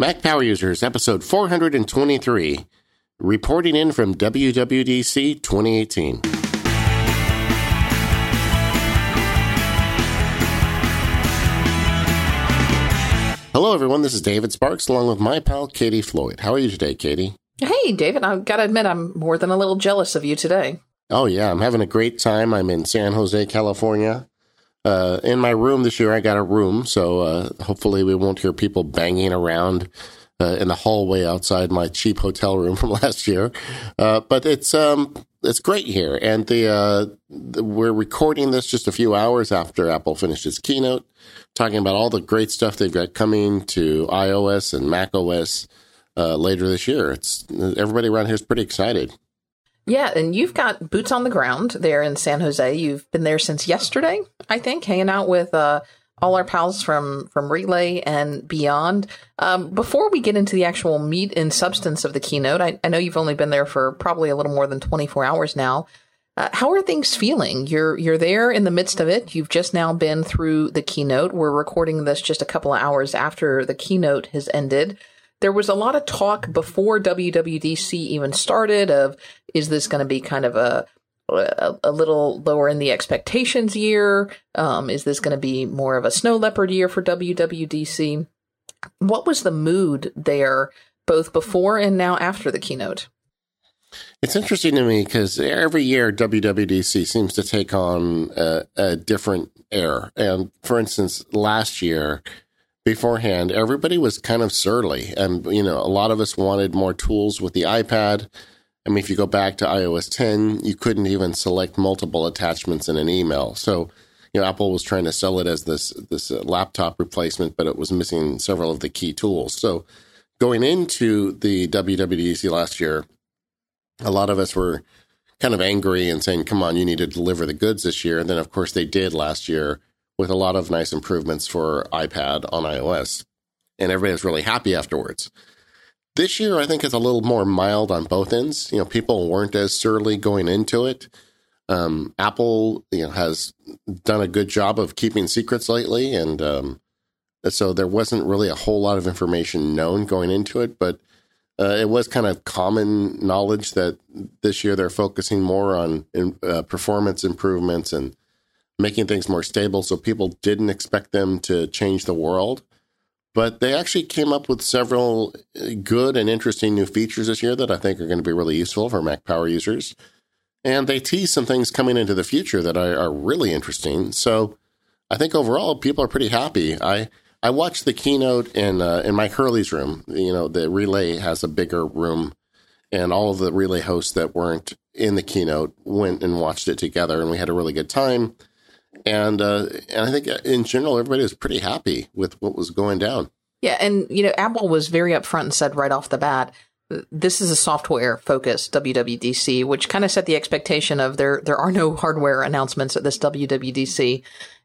Mac Power Users, episode 423, reporting in from WWDC 2018. Hello, everyone. This is David Sparks, along with my pal Katie Floyd. How are you today, Katie? Hey, David. I've got to admit, I'm more than a little jealous of you today. Oh, yeah. I'm having a great time. I'm in San Jose, California. Uh, in my room this year, I got a room, so uh, hopefully we won't hear people banging around uh, in the hallway outside my cheap hotel room from last year. Uh, but it's um, it's great here, and the, uh, the, we're recording this just a few hours after Apple finished its keynote, talking about all the great stuff they've got coming to iOS and Mac OS uh, later this year. It's everybody around here is pretty excited. Yeah, and you've got boots on the ground there in San Jose. You've been there since yesterday, I think, hanging out with uh, all our pals from from Relay and beyond. Um, before we get into the actual meat and substance of the keynote, I, I, know you've only been there for probably a little more than 24 hours now. Uh, how are things feeling? You're you're there in the midst of it. You've just now been through the keynote. We're recording this just a couple of hours after the keynote has ended there was a lot of talk before WWDC even started of is this going to be kind of a, a, a little lower in the expectations year? Um, is this going to be more of a snow leopard year for WWDC? What was the mood there, both before and now after the keynote? It's interesting to me because every year WWDC seems to take on a, a different air. And for instance, last year, beforehand, everybody was kind of surly. And, you know, a lot of us wanted more tools with the iPad. I mean, if you go back to iOS 10, you couldn't even select multiple attachments in an email. So, you know, Apple was trying to sell it as this this uh, laptop replacement, but it was missing several of the key tools. So, going into the WWDC last year, a lot of us were kind of angry and saying, "Come on, you need to deliver the goods this year." And then, of course, they did last year with a lot of nice improvements for iPad on iOS. And everybody was really happy afterwards. This year, I think, is a little more mild on both ends. You know, people weren't as surly going into it. Um, Apple, you know, has done a good job of keeping secrets lately, and um, so there wasn't really a whole lot of information known going into it. But uh, it was kind of common knowledge that this year they're focusing more on in, uh, performance improvements and making things more stable. So people didn't expect them to change the world. But they actually came up with several uh, good and interesting new features this year that I think are going to be really useful for Mac Power users. And they tease some things coming into the future that are, are really interesting. So I think overall people are pretty happy. I I watched the keynote in uh, in Mike Hurley's room. You know, the relay has a bigger room, and all of the relay hosts that weren't in the keynote went and watched it together, and we had a really good time and uh, and I think in general everybody was pretty happy with what was going down. Yeah, and you know Apple was very upfront and said right off the bat, this is a software focused WWDC, which kind of set the expectation of there there are no hardware announcements at this WWDC,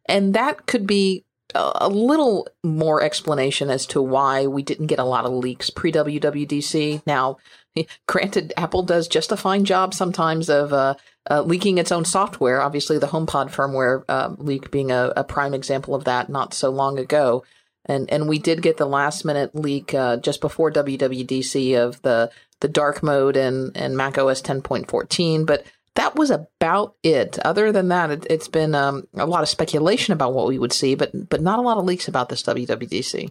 and that could be a little more explanation as to why we didn't get a lot of leaks pre WWDC. Now, granted, Apple does just a fine job sometimes of uh, uh, leaking its own software. Obviously, the HomePod firmware uh, leak being a, a, prime example of that not so long ago. And and we did get the last minute leak uh, just before WWDC of the the dark mode and and Mac OS 10.14, but that was about it. Other than that, it, has been um, a lot of speculation about what we would see, but but not a lot of leaks about this WWDC.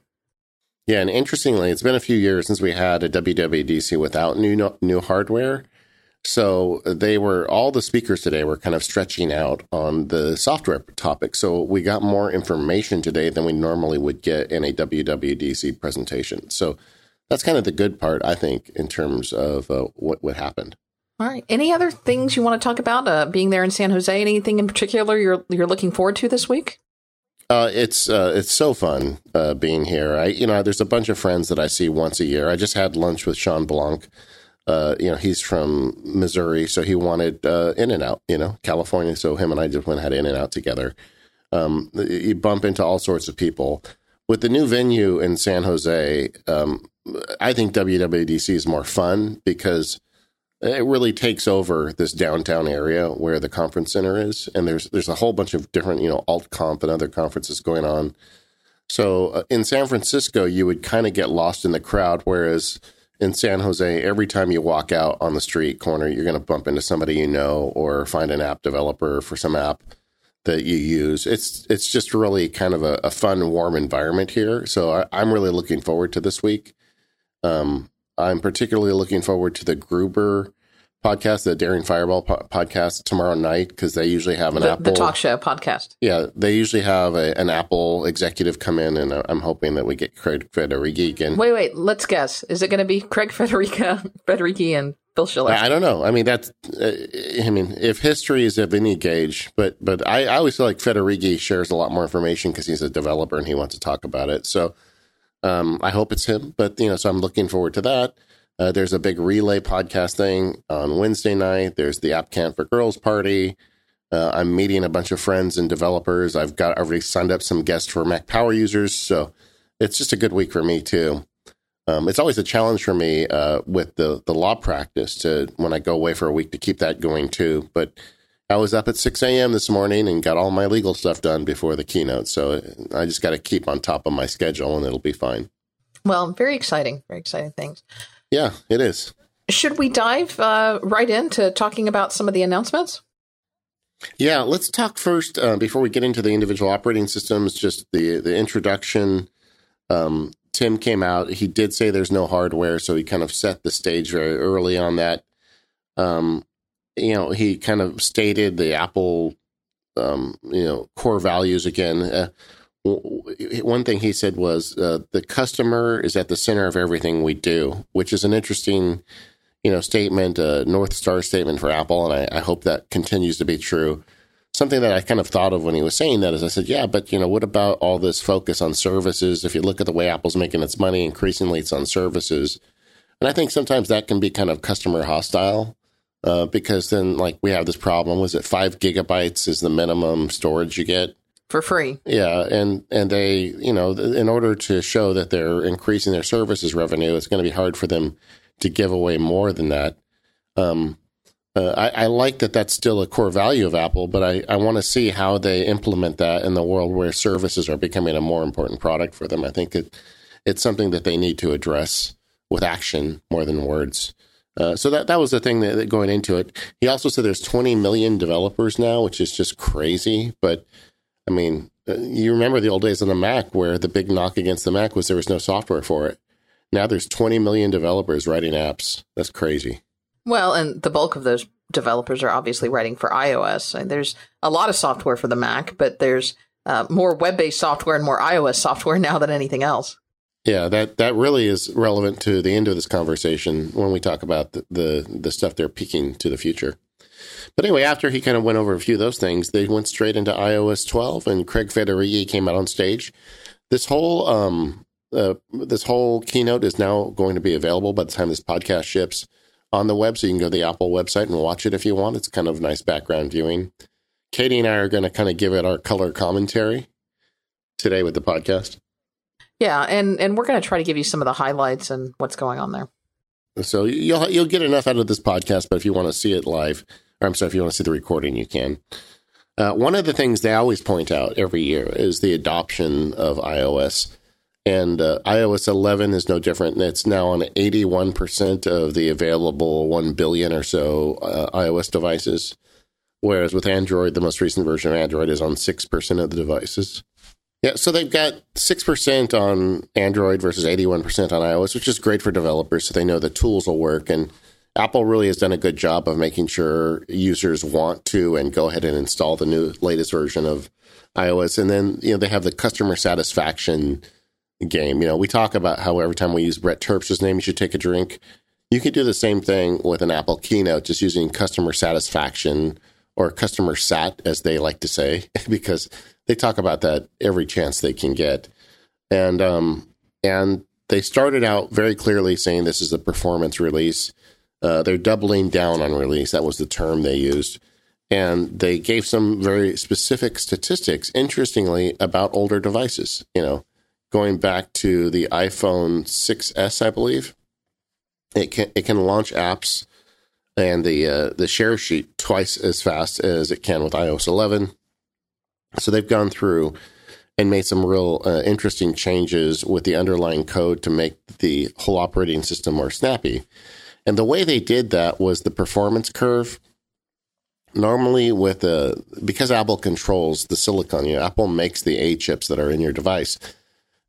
Yeah, and interestingly, it's been a few years since we had a WWDC without new new hardware. So they were all the speakers today were kind of stretching out on the software topic. So we got more information today than we normally would get in a WWDC presentation. So that's kind of the good part, I think, in terms of uh, what what happened. All right. Any other things you want to talk about? Uh, being there in San Jose, anything in particular you're you're looking forward to this week? Uh, it's uh, it's so fun uh, being here. I you know there's a bunch of friends that I see once a year. I just had lunch with Shawn Blanc uh, you know, he's from Missouri, so he wanted uh, In-N-Out, you know, California. So him and I just went had In-N-Out together. Um, you bump into all sorts of people. With the new venue in San Jose, um, I think WWDC is more fun because it really takes over this downtown area where the conference center is, and there's there's a whole bunch of different you know AltConf and other conferences going on. So uh, in San Francisco, you would kind of get lost in the crowd, whereas in San Jose, every time you walk out on the street corner, you're going to bump into somebody you know or find an app developer for some app that you use. It's it's just really kind of a, a fun, warm environment here. So I, am really looking forward to this week. Um, I'm particularly looking forward to the Gruber podcast, the Daring Fireball po- podcast tomorrow night because they usually have an the, Apple the talk show podcast. Yeah, they usually have a, an Apple executive come in, and I'm hoping that we get Craig Federighi again. Wait, wait, let's guess. Is it going to be Craig Federica, Federighi, and Phil Schiller? I don't know. I mean, that's. Uh, I mean, if history is of any gauge, but but I, I always feel like Federighi shares a lot more information because he's a developer and he wants to talk about it. So um, I hope it's him. But you know, so I'm looking forward to that. Uh, there's a big relay podcast thing on Wednesday night. There's the App Camp for Girls party. Uh, I'm meeting a bunch of friends and developers. I've got already signed up some guests for Mac Power users, so it's just a good week for me too. Um, it's always a challenge for me uh, with the the law practice to when I go away for a week to keep that going too. But I was up at 6 a.m. this morning and got all my legal stuff done before the keynote, so I just got to keep on top of my schedule and it'll be fine. Well, very exciting, very exciting things. Yeah, it is. Should we dive uh, right into talking about some of the announcements? Yeah, let's talk first uh, before we get into the individual operating systems. Just the the introduction. Um, Tim came out. He did say there's no hardware, so he kind of set the stage very early on that. Um, you know, he kind of stated the Apple, um, you know, core values again. Uh, one thing he said was uh, the customer is at the center of everything we do, which is an interesting, you know, statement, a North Star statement for Apple, and I, I, hope that continues to be true. Something that I kind of thought of when he was saying that is I said, yeah, but you know, what about all this focus on services? If you look at the way Apple's making its money, increasingly it's on services, and I think sometimes that can be kind of customer hostile. Uh, because then, like, we have this problem. Was it five gigabytes is the minimum storage you get? For free. Yeah, and and they, you know, in order to show that they're increasing their services revenue, it's going to be hard for them to give away more than that. Um, uh, I, I, like that that's still a core value of Apple, but I, I want to see how they implement that in the world where services are becoming a more important product for them. I think it, it's something that they need to address with action more than words. Uh, so that that was the thing that, that, going into it. He also said there's 20 million developers now, which is just crazy. But I mean, uh, you remember the old days on the Mac where the big knock against the Mac was there was no software for it. Now there's 20 million developers writing apps. That's crazy. Well, and the bulk of those developers are obviously writing for iOS. And there's a lot of software for the Mac, but there's uh, more web-based software and more iOS software now than anything else. Yeah, that that really is relevant to the end of this conversation when we talk about the the, the stuff they're peeking to the future. But anyway, after he kind of went over a few of those things, they went straight into iOS 12, and Craig Federighi came out on stage. This whole um, uh, this whole keynote is now going to be available by the time this podcast ships on the web, so you can go to the Apple website and watch it if you want. It's kind of nice background viewing. Katie and I are going to kind of give it our color commentary today with the podcast. Yeah, and and we're going to try to give you some of the highlights and what's going on there. So you'll you'll get enough out of this podcast, but if you want to see it live, I'm sorry, if you want to see the recording, you can. Uh, one of the things they always point out every year is the adoption of iOS. And uh, iOS 11 is no different. It's now on 81% of the available 1 billion or so uh, iOS devices. Whereas with Android, the most recent version of Android is on 6% of the devices. Yeah, so they've got 6% on Android versus 81% on iOS, which is great for developers so they know the tools will work. And Apple really has done a good job of making sure users want to and go ahead and install the new latest version of iOS. And then, you know, they have the customer satisfaction game. You know, we talk about how every time we use Brett Terpstra's name, you should take a drink. You could do the same thing with an Apple keynote, just using customer satisfaction or customer sat, as they like to say, because they talk about that every chance they can get. And, um, and they started out very clearly saying this is a performance release uh, they're doubling down on release. That was the term they used. And they gave some very specific statistics, interestingly, about older devices. You know, going back to the iPhone 6S, I believe, it can it can launch apps and the uh, the share sheet twice as fast as it can with iOS 11. So they've gone through and made some real uh, interesting changes with the underlying code to make the whole operating system more snappy. And the way they did that was the performance curve. Normally, with a because Apple controls the silicon, you know, Apple makes the A chips that are in your device.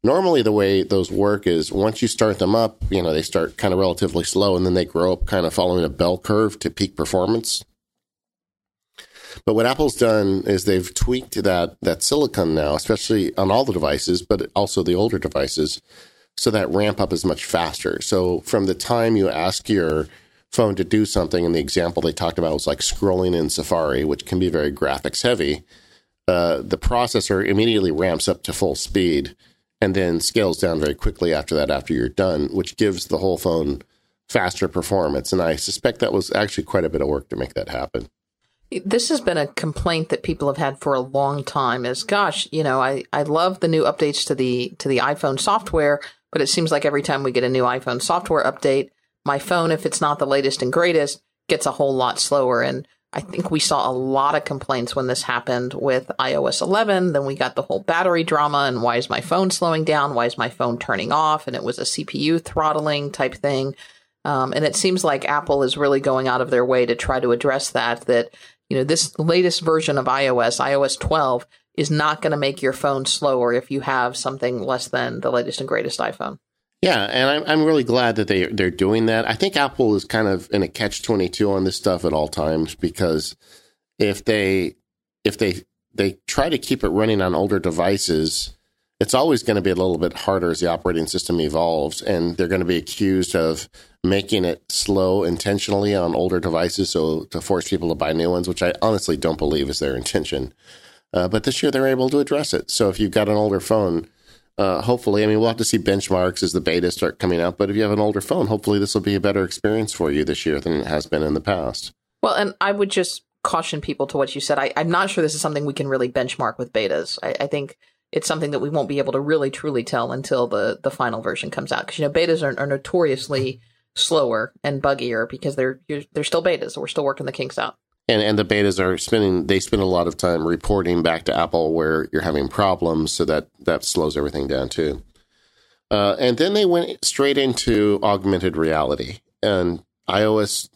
Normally, the way those work is once you start them up, you know, they start kind of relatively slow, and then they grow up kind of following a bell curve to peak performance. But what Apple's done is they've tweaked that that silicon now, especially on all the devices, but also the older devices, so that ramp up is much faster. So from the time you ask your phone to do something, and the example they talked about was like scrolling in Safari, which can be very graphics heavy, uh, the processor immediately ramps up to full speed and then scales down very quickly after that after you're done, which gives the whole phone faster performance. And I suspect that was actually quite a bit of work to make that happen. This has been a complaint that people have had for a long time is gosh, you know, I, I love the new updates to the to the iPhone software, but it seems like every time we get a new iPhone software update, my phone, if it's not the latest and greatest, gets a whole lot slower. And I think we saw a lot of complaints when this happened with iOS 11. Then we got the whole battery drama and why is my phone slowing down? Why is my phone turning off? And it was a CPU throttling type thing. Um, and it seems like Apple is really going out of their way to try to address that. That you know, this latest version of iOS, iOS 12, is not going to make your phone slower if you have something less than the latest and greatest iPhone. Yeah, and I'm I'm really glad that they they're doing that. I think Apple is kind of in a catch twenty two on this stuff at all times because if they if they they try to keep it running on older devices, it's always going to be a little bit harder as the operating system evolves, and they're going to be accused of making it slow intentionally on older devices, so to force people to buy new ones, which I honestly don't believe is their intention. Uh, but this year they're able to address it. So if you've got an older phone, uh, hopefully, I mean, we'll have to see benchmarks as the betas start coming out. But if you have an older phone, hopefully this will be a better experience for you this year than it has been in the past. Well, and I would just caution people to what you said. I, am not sure this is something we can really benchmark with betas. I, I think it's something that we won't be able to really truly tell until the the final version comes out because you know betas are, are notoriously slower and buggier because they're they're still betas. So we're still working the kinks out. And and the betas are spending they spend a lot of time reporting back to Apple where you're having problems, so that that slows everything down too. Uh, and then they went straight into augmented reality and iOS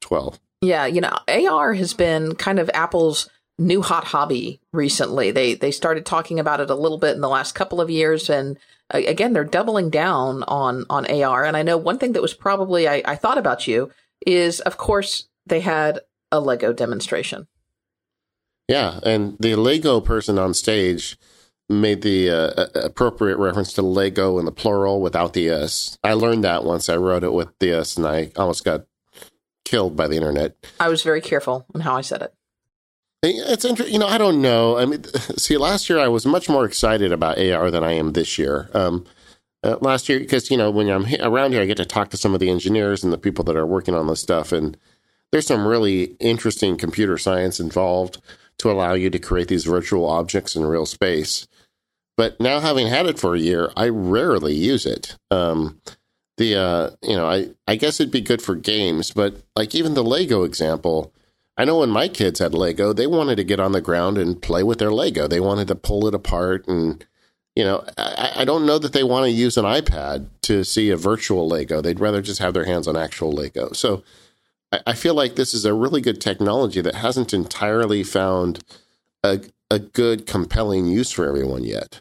12. Yeah, you know, AR has been kind of Apple's new hot hobby recently. They they started talking about it a little bit in the last couple of years, and uh, again, they're doubling down on on AR. And I know one thing that was probably I, I thought about you is, of course, they had a Lego demonstration. Yeah, and the Lego person on stage made the uh, appropriate reference to Lego in the plural without the S. I learned that once I wrote it with the S, and I almost got killed by the internet. I was very careful in how I said it. It's interesting. You know, I don't know. I mean, see, last year I was much more excited about AR than I am this year. Um, uh, last year, because you know, when I'm around here, I get to talk to some of the engineers and the people that are working on this stuff, and there's some really interesting computer science involved to allow you to create these virtual objects in real space. But now, having had it for a year, I rarely use it. Um, the uh, you know, I I guess it'd be good for games, but like even the Lego example I know when my kids had Lego, they wanted to get on the ground and play with their Lego. They wanted to pull it apart. And, you know, I, I don't know that they want to use an iPad to see a virtual Lego. They'd rather just have their hands on actual Lego. So I, feel like this is a really good technology that hasn't entirely found a, a good, compelling use for everyone yet.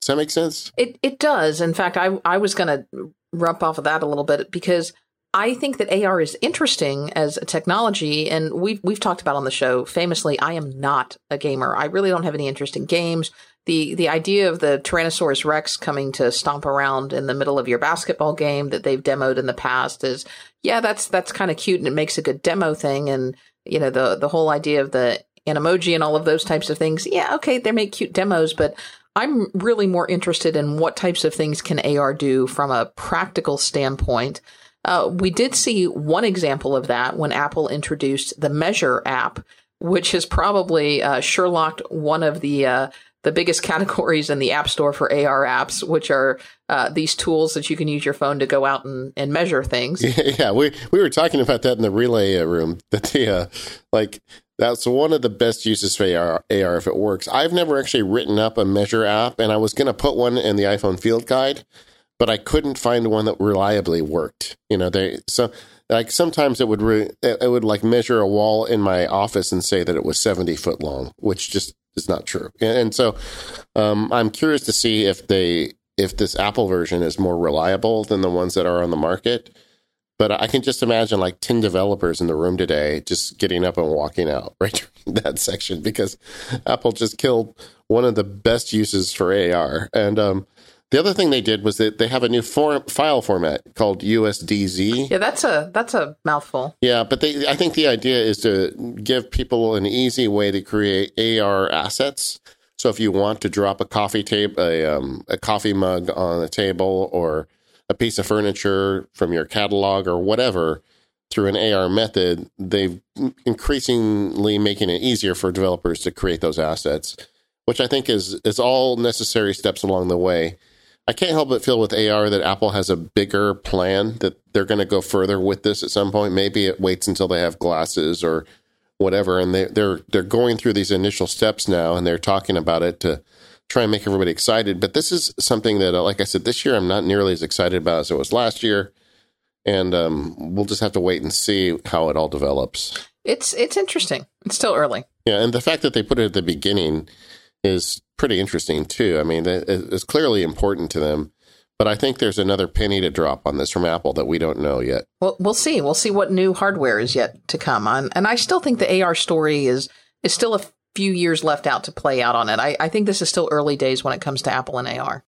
Does that make sense? It it does. In fact, I I was going to rump off of that a little bit because I think that AR is interesting as a technology, and we've we've talked about on the show famously. I am not a gamer. I really don't have any interest in games. the The idea of the Tyrannosaurus Rex coming to stomp around in the middle of your basketball game that they've demoed in the past is, yeah, that's that's kind of cute and it makes a good demo thing. And you know the the whole idea of the emoji and all of those types of things. Yeah, okay, they make cute demos, but I'm really more interested in what types of things can AR do from a practical standpoint. Uh, we did see one example of that when Apple introduced the Measure app, which has probably uh, Sherlocked one of the uh, the biggest categories in the App Store for AR apps, which are uh, these tools that you can use your phone to go out and, and measure things. Yeah, we we were talking about that in the relay room. That the uh, like That's one of the best uses for AR, AR if it works. I've never actually written up a measure app, and I was going to put one in the iPhone Field Guide, but I couldn't find one that reliably worked. You know, they so like sometimes it would re, it would like measure a wall in my office and say that it was 70 foot long, which just is not true. And so um, I'm curious to see if they if this Apple version is more reliable than the ones that are on the market. But I can just imagine like 10 developers in the room today just getting up and walking out right that section because Apple just killed one of the best uses for AR. And um, the other thing they did was that they have a new form, file format called USDZ. Yeah, that's a that's a mouthful. Yeah, but they I think the idea is to give people an easy way to create AR assets. So if you want to drop a coffee table, a, um, a coffee mug on a table, or a piece of furniture from your catalog, or whatever, through an AR method, they've increasingly making it easier for developers to create those assets, which I think is is all necessary steps along the way. I can't help but feel with AR that Apple has a bigger plan that they're going to go further with this at some point. Maybe it waits until they have glasses or whatever, and they, they're they're going through these initial steps now, and they're talking about it to try and make everybody excited. But this is something that, uh, like I said, this year I'm not nearly as excited about as it was last year, and um, we'll just have to wait and see how it all develops. It's it's interesting. It's still early. Yeah, and the fact that they put it at the beginning is pretty interesting too. I mean, it's clearly important to them. But I think there's another penny to drop on this from Apple that we don't know yet. Well, we'll see. We'll see what new hardware is yet to come on. And I still think the AR story is is still a few years left out to play out on it. I, I think this is still early days when it comes to Apple and AR.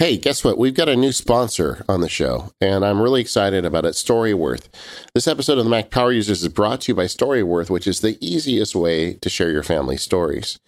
Hey, guess what? We've got a new sponsor on the show, and I'm really excited about it Storyworth. This episode of the Mac Power Users is brought to you by Storyworth, which is the easiest way to share your family stories.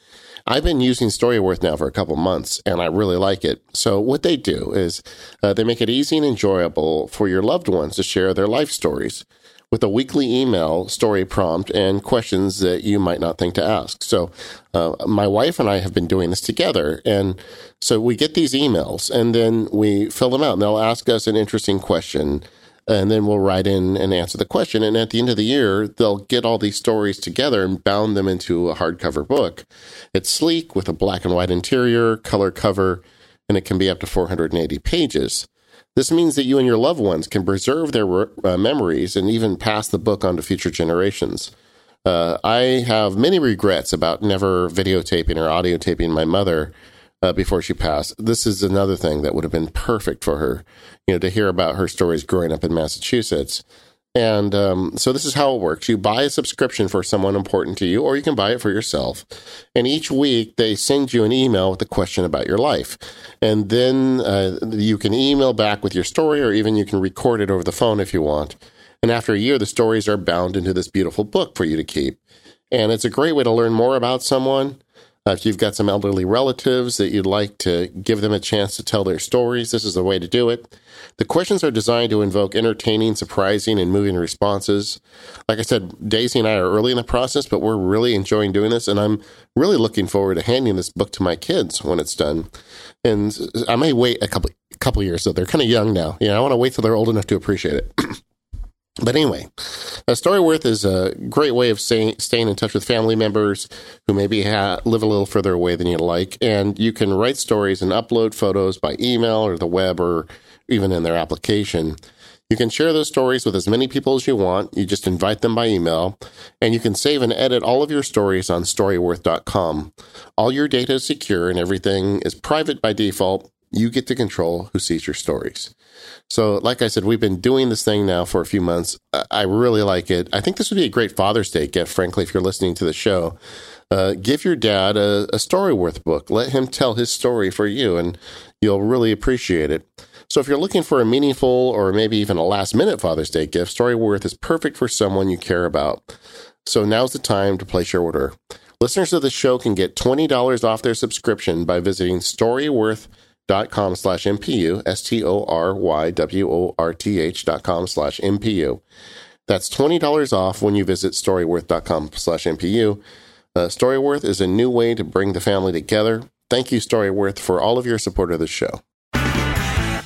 I've been using Storyworth now for a couple months and I really like it. So, what they do is uh, they make it easy and enjoyable for your loved ones to share their life stories with a weekly email story prompt and questions that you might not think to ask. So, uh, my wife and I have been doing this together. And so we get these emails and then we fill them out and they'll ask us an interesting question and then we'll write in and answer the question. And at the end of the year, they'll get all these stories together and bound them into a hardcover book. It's sleek with a black and white interior, color cover, and it can be up to 480 pages. This means that you and your loved ones can preserve their uh, memories and even pass the book on to future generations. Uh, I have many regrets about never videotaping or audio taping my mother uh, before she passed. This is another thing that would have been perfect for her, you know, to hear about her stories growing up in Massachusetts. And um, so this is how it works. You buy a subscription for someone important to you, or you can buy it for yourself. And each week they send you an email with a question about your life. And then uh, you can email back with your story, or even you can record it over the phone if you want. And after a year, the stories are bound into this beautiful book for you to keep. And it's a great way to learn more about someone uh, if you've got some elderly relatives that you'd like to give them a chance to tell their stories, this is the way to do it. The questions are designed to invoke entertaining, surprising, and moving responses. Like I said, Daisy and I are early in the process, but we're really enjoying doing this, and I'm really looking forward to handing this book to my kids when it's done. And I may wait a couple couple years, so they're kind of young now. Know, I want to wait till they're old enough to appreciate it. But anyway, uh, Storyworth is a great way of staying, staying in touch with family members who maybe ha- live a little further away than you'd like. And you can write stories and upload photos by email or the web or even in their application. You can share those stories with as many people as you want. You just invite them by email, and you can save and edit all of your stories on storyworth.com. All your data is secure and everything is private by default. You get to control who sees your stories. So, like I said, we've been doing this thing now for a few months. I really like it. I think this would be a great Father's Day gift, frankly, if you're listening to the show. Uh, give your dad a, a Storyworth book. Let him tell his story for you, and you'll really appreciate it. So, if you're looking for a meaningful or maybe even a last minute Father's Day gift, Storyworth is perfect for someone you care about. So, now's the time to place your order. Listeners of the show can get $20 off their subscription by visiting Storyworth.com dot com slash MPU, S T O R Y W O R T H dot com slash MPU. That's $20 off when you visit storyworth.com slash MPU. Uh, Storyworth is a new way to bring the family together. Thank you, Storyworth, for all of your support of the show.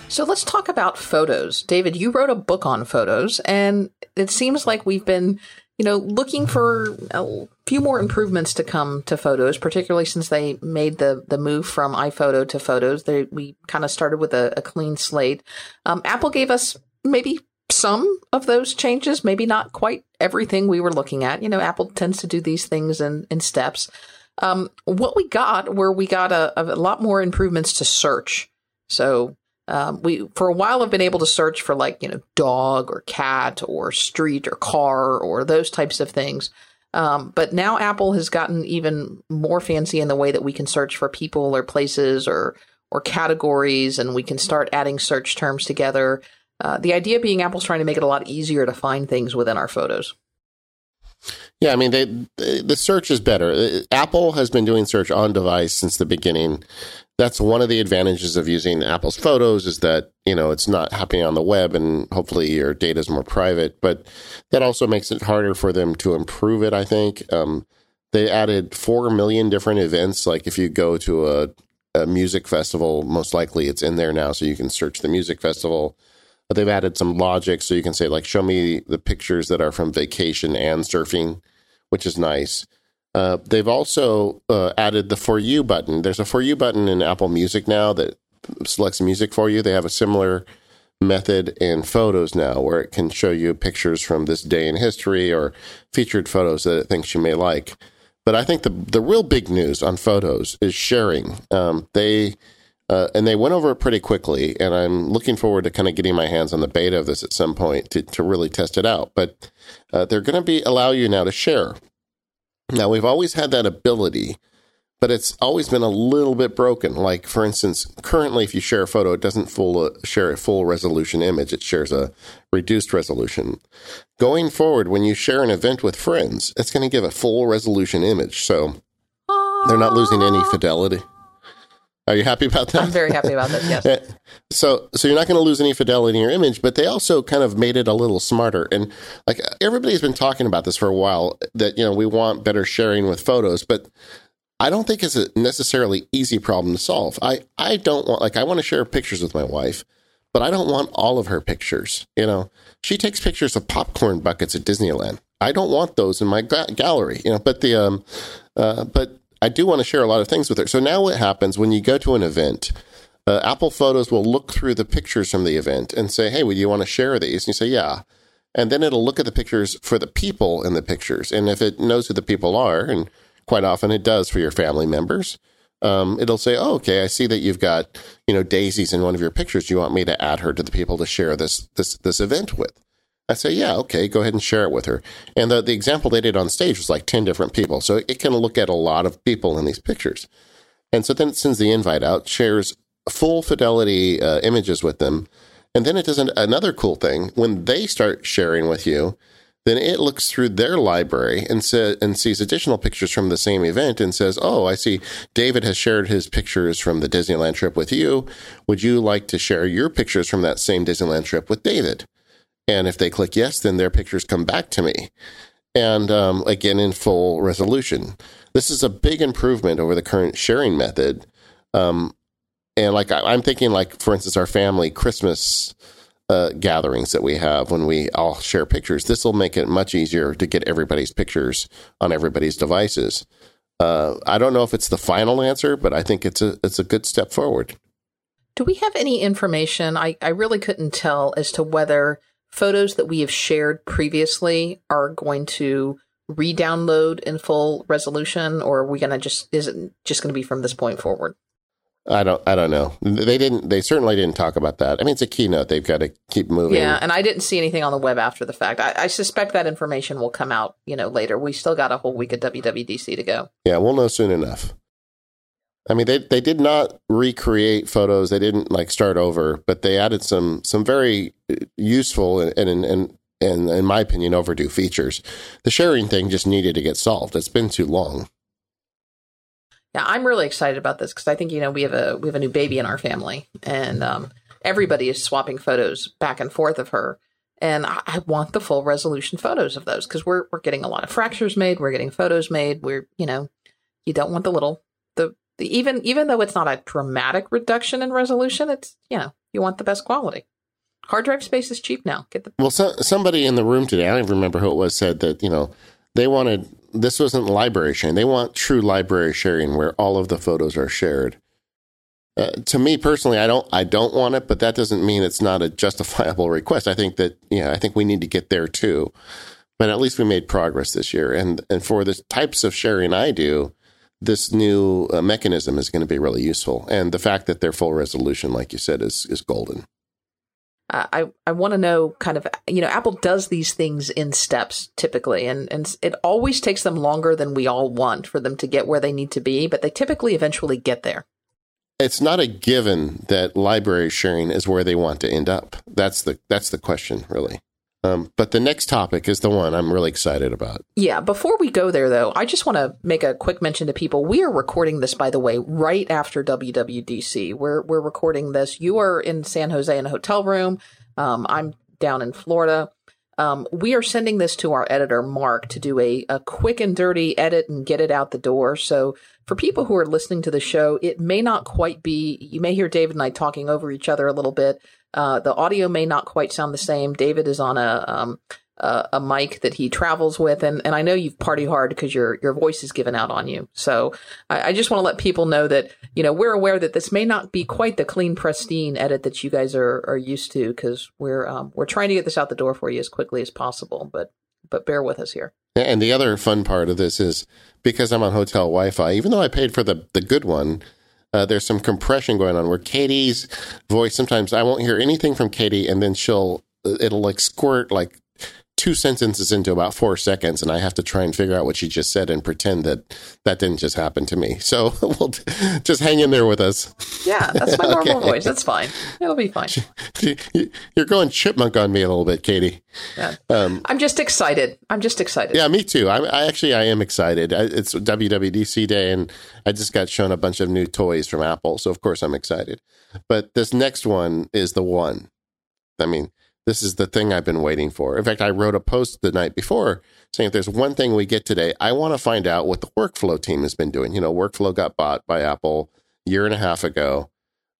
So let's talk about photos. David, you wrote a book on photos, and it seems like we've been you know, looking for a few more improvements to come to photos, particularly since they made the the move from iPhoto to Photos. They we kind of started with a, a clean slate. Um, Apple gave us maybe some of those changes, maybe not quite everything we were looking at. You know, Apple tends to do these things in in steps. Um, what we got were we got a, a lot more improvements to search. So um, we for a while have been able to search for like you know dog or cat or street or car or those types of things. Um, but now Apple has gotten even more fancy in the way that we can search for people or places or or categories, and we can start adding search terms together. Uh, the idea being Apple's trying to make it a lot easier to find things within our photos. Yeah, I mean, they, the search is better. Apple has been doing search on device since the beginning that's one of the advantages of using Apple's photos is that, you know, it's not happening on the web and hopefully your data is more private, but that also makes it harder for them to improve it, I think. Um, they added 4 million different events. Like if you go to a, a music festival, most likely it's in there now, so you can search the music festival. But they've added some logic so you can say, like, show me the pictures that are from vacation and surfing, which is nice. Uh, they've also uh, added the For You button. There's a For You button in Apple Music now that selects music for you. They have a similar method in photos now where it can show you pictures from this day in history or featured photos that it thinks you may like. But I think the the real big news on photos is sharing. Um, they uh, and they went over it pretty quickly, and I'm looking forward to kind of getting my hands on the beta of this at some point to, to really test it out. But uh, they're going to be allow you now to share now, we've always had that ability, but it's always been a little bit broken. Like, for instance, currently, if you share a photo, it doesn't full, uh, share a full resolution image, it shares a reduced resolution. Going forward, when you share an event with friends, it's going to give a full resolution image. So they're not losing any fidelity. Are you happy about that? I'm very happy about that. Yes. so, so you're not going to lose any fidelity in your image, but they also kind of made it a little smarter. And like everybody's been talking about this for a while that you know we want better sharing with photos, but I don't think it's a necessarily easy problem to solve. I I don't want like I want to share pictures with my wife, but I don't want all of her pictures. You know, she takes pictures of popcorn buckets at Disneyland. I don't want those in my ga- gallery. You know, but the um, uh, but I do want to share a lot of things with her. So now what happens when you go to an event? Uh, Apple Photos will look through the pictures from the event and say, "Hey, would you want to share these?" And you say, "Yeah." And then it'll look at the pictures for the people in the pictures, and if it knows who the people are, and quite often it does for your family members, um, it'll say, "Oh, okay, I see that you've got you know daisies in one of your pictures. Do you want me to add her to the people to share this this this event with?" I say, yeah, okay, go ahead and share it with her. And the, the example they did on stage was like 10 different people. So it can look at a lot of people in these pictures. And so then it sends the invite out, shares full fidelity uh, images with them. And then it does an, another cool thing. When they start sharing with you, then it looks through their library and says and sees additional pictures from the same event and says, "Oh, I see David has shared his pictures from the Disneyland trip with you. Would you like to share your pictures from that same Disneyland trip with David?" And if they click yes, then their pictures come back to me. And um, again, in full resolution. This is a big improvement over the current sharing method. Um, and like I, am thinking, like for instance, our family Christmas uh, gatherings that we have when we all share pictures. This will make it much easier to get everybody's pictures on everybody's devices. Uh, I don't know if it's the final answer, but I think it's a it's a good step forward. Do we have any information? I, I really couldn't tell as to whether photos that we have shared previously are going to re-download in full resolution or are we going to just is it just going to be from this point forward I don't. I don't know. They didn't. They certainly didn't talk about that. I mean, it's a keynote. They've got to keep moving. Yeah, and I didn't see anything on the web after the fact. I, I, suspect that information will come out, you know, later. We still got a whole week of WWDC to go. Yeah, we'll know soon enough. I mean, they they did not recreate photos. They didn't like start over, but they added some some very useful and and and, and in my opinion overdue features. The sharing thing just needed to get solved. It's been too long. Yeah, I'm really excited about this because I think you know we have a we have a new baby in our family, and um, everybody is swapping photos back and forth of her. And I, I want the full resolution photos of those because we're we're getting a lot of fractures made. We're getting photos made. We're you know you don't want the little the even even though it's not a dramatic reduction in resolution, it's you know you want the best quality. Hard drive space is cheap now. Get the well. So, somebody in the room today, I don't even remember who it was, said that you know they wanted this wasn't library sharing. They want true library sharing where all of the photos are shared. Uh, to me personally, I don't I don't want it, but that doesn't mean it's not a justifiable request. I think that yeah, I think we need to get there too. But at least we made progress this year, and and for the types of sharing I do, this new uh, mechanism is going to be really useful. And the fact that they're full resolution, like you said, is is golden. I, I want to know kind of, you know, Apple does these things in steps typically, and, and it always takes them longer than we all want for them to get where they need to be, but they typically eventually get there. It's not a given that library sharing is where they want to end up. That's the that's the question, really. Um, but the next topic is the one I'm really excited about. Yeah. Before we go there, though, I just want to make a quick mention to people. We are recording this, by the way, right after WWDC. We're we're recording this. You are in San Jose in a hotel room. Um, I'm down in Florida. Um, we are sending this to our editor, Mark, to do a, a quick and dirty edit and get it out the door. So, for people who are listening to the show, it may not quite be, you may hear David and I talking over each other a little bit. Uh, the audio may not quite sound the same. David is on a um, a, a, mic that he travels with, and, and I know you've party hard because your your voice is given out on you. So I, I just want to let people know that you know we're aware that this may not be quite the clean, pristine edit that you guys are are used to because we're um, we're trying to get this out the door for you as quickly as possible. But but bear with us here. And the other fun part of this is because I'm on hotel Wi-Fi, even though I paid for the the good one, uh, there's some compression going on where Katie's voice sometimes I won't hear anything from Katie, and then she'll it'll like squirt like two sentences into about four seconds, and I have to try and figure out what she just said and pretend that that didn't just happen to me. So we'll just hang in there with us. Yeah, that's my normal okay. voice. That's fine. It'll be fine. You're going chipmunk on me a little bit, Katie. Yeah. Um, I'm just excited. I'm just excited. Yeah, me too. I, I actually I am excited. I, it's WWDC day, and I just got shown a bunch of new toys from Apple, so of course I'm excited. But this next one is the one. I mean, this is the thing I've been waiting for. In fact, I wrote a post the night before saying if there's one thing we get today, I want to find out what the workflow team has been doing. You know, workflow got bought by Apple a year and a half ago.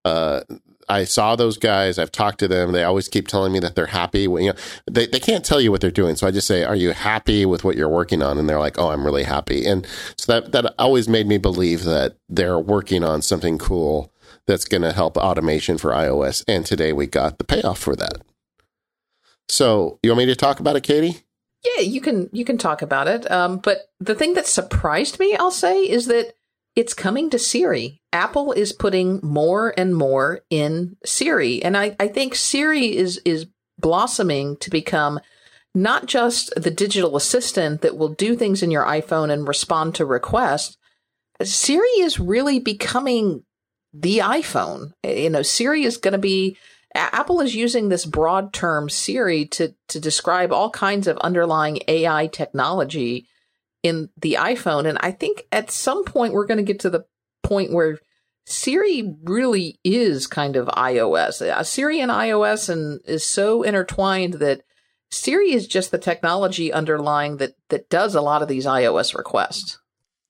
Uh, I saw those guys. I've talked to them. They always keep telling me that they're happy. You know, they, they can't tell you what they're doing. So I just say, are you happy with what you're working on? And they're like, oh, I'm really happy. And so that, that always made me believe that they're working on something cool that's going to help automation for iOS. And today we got the payoff for that. So you want me to talk about it, Katie? Yeah, you can you can talk about it. Um, but the thing that surprised me, I'll say, is that it's coming to Siri. Apple is putting more and more in Siri, and I, I think Siri is is blossoming to become not just the digital assistant that will do things in your iPhone and respond to requests. Siri is really becoming the iPhone. You know, Siri is going to be Apple is using this broad term Siri to to describe all kinds of underlying AI technology in the iPhone and I think at some point we're going to get to the point where Siri really is kind of iOS. Uh, Siri and iOS and is so intertwined that Siri is just the technology underlying that that does a lot of these iOS requests.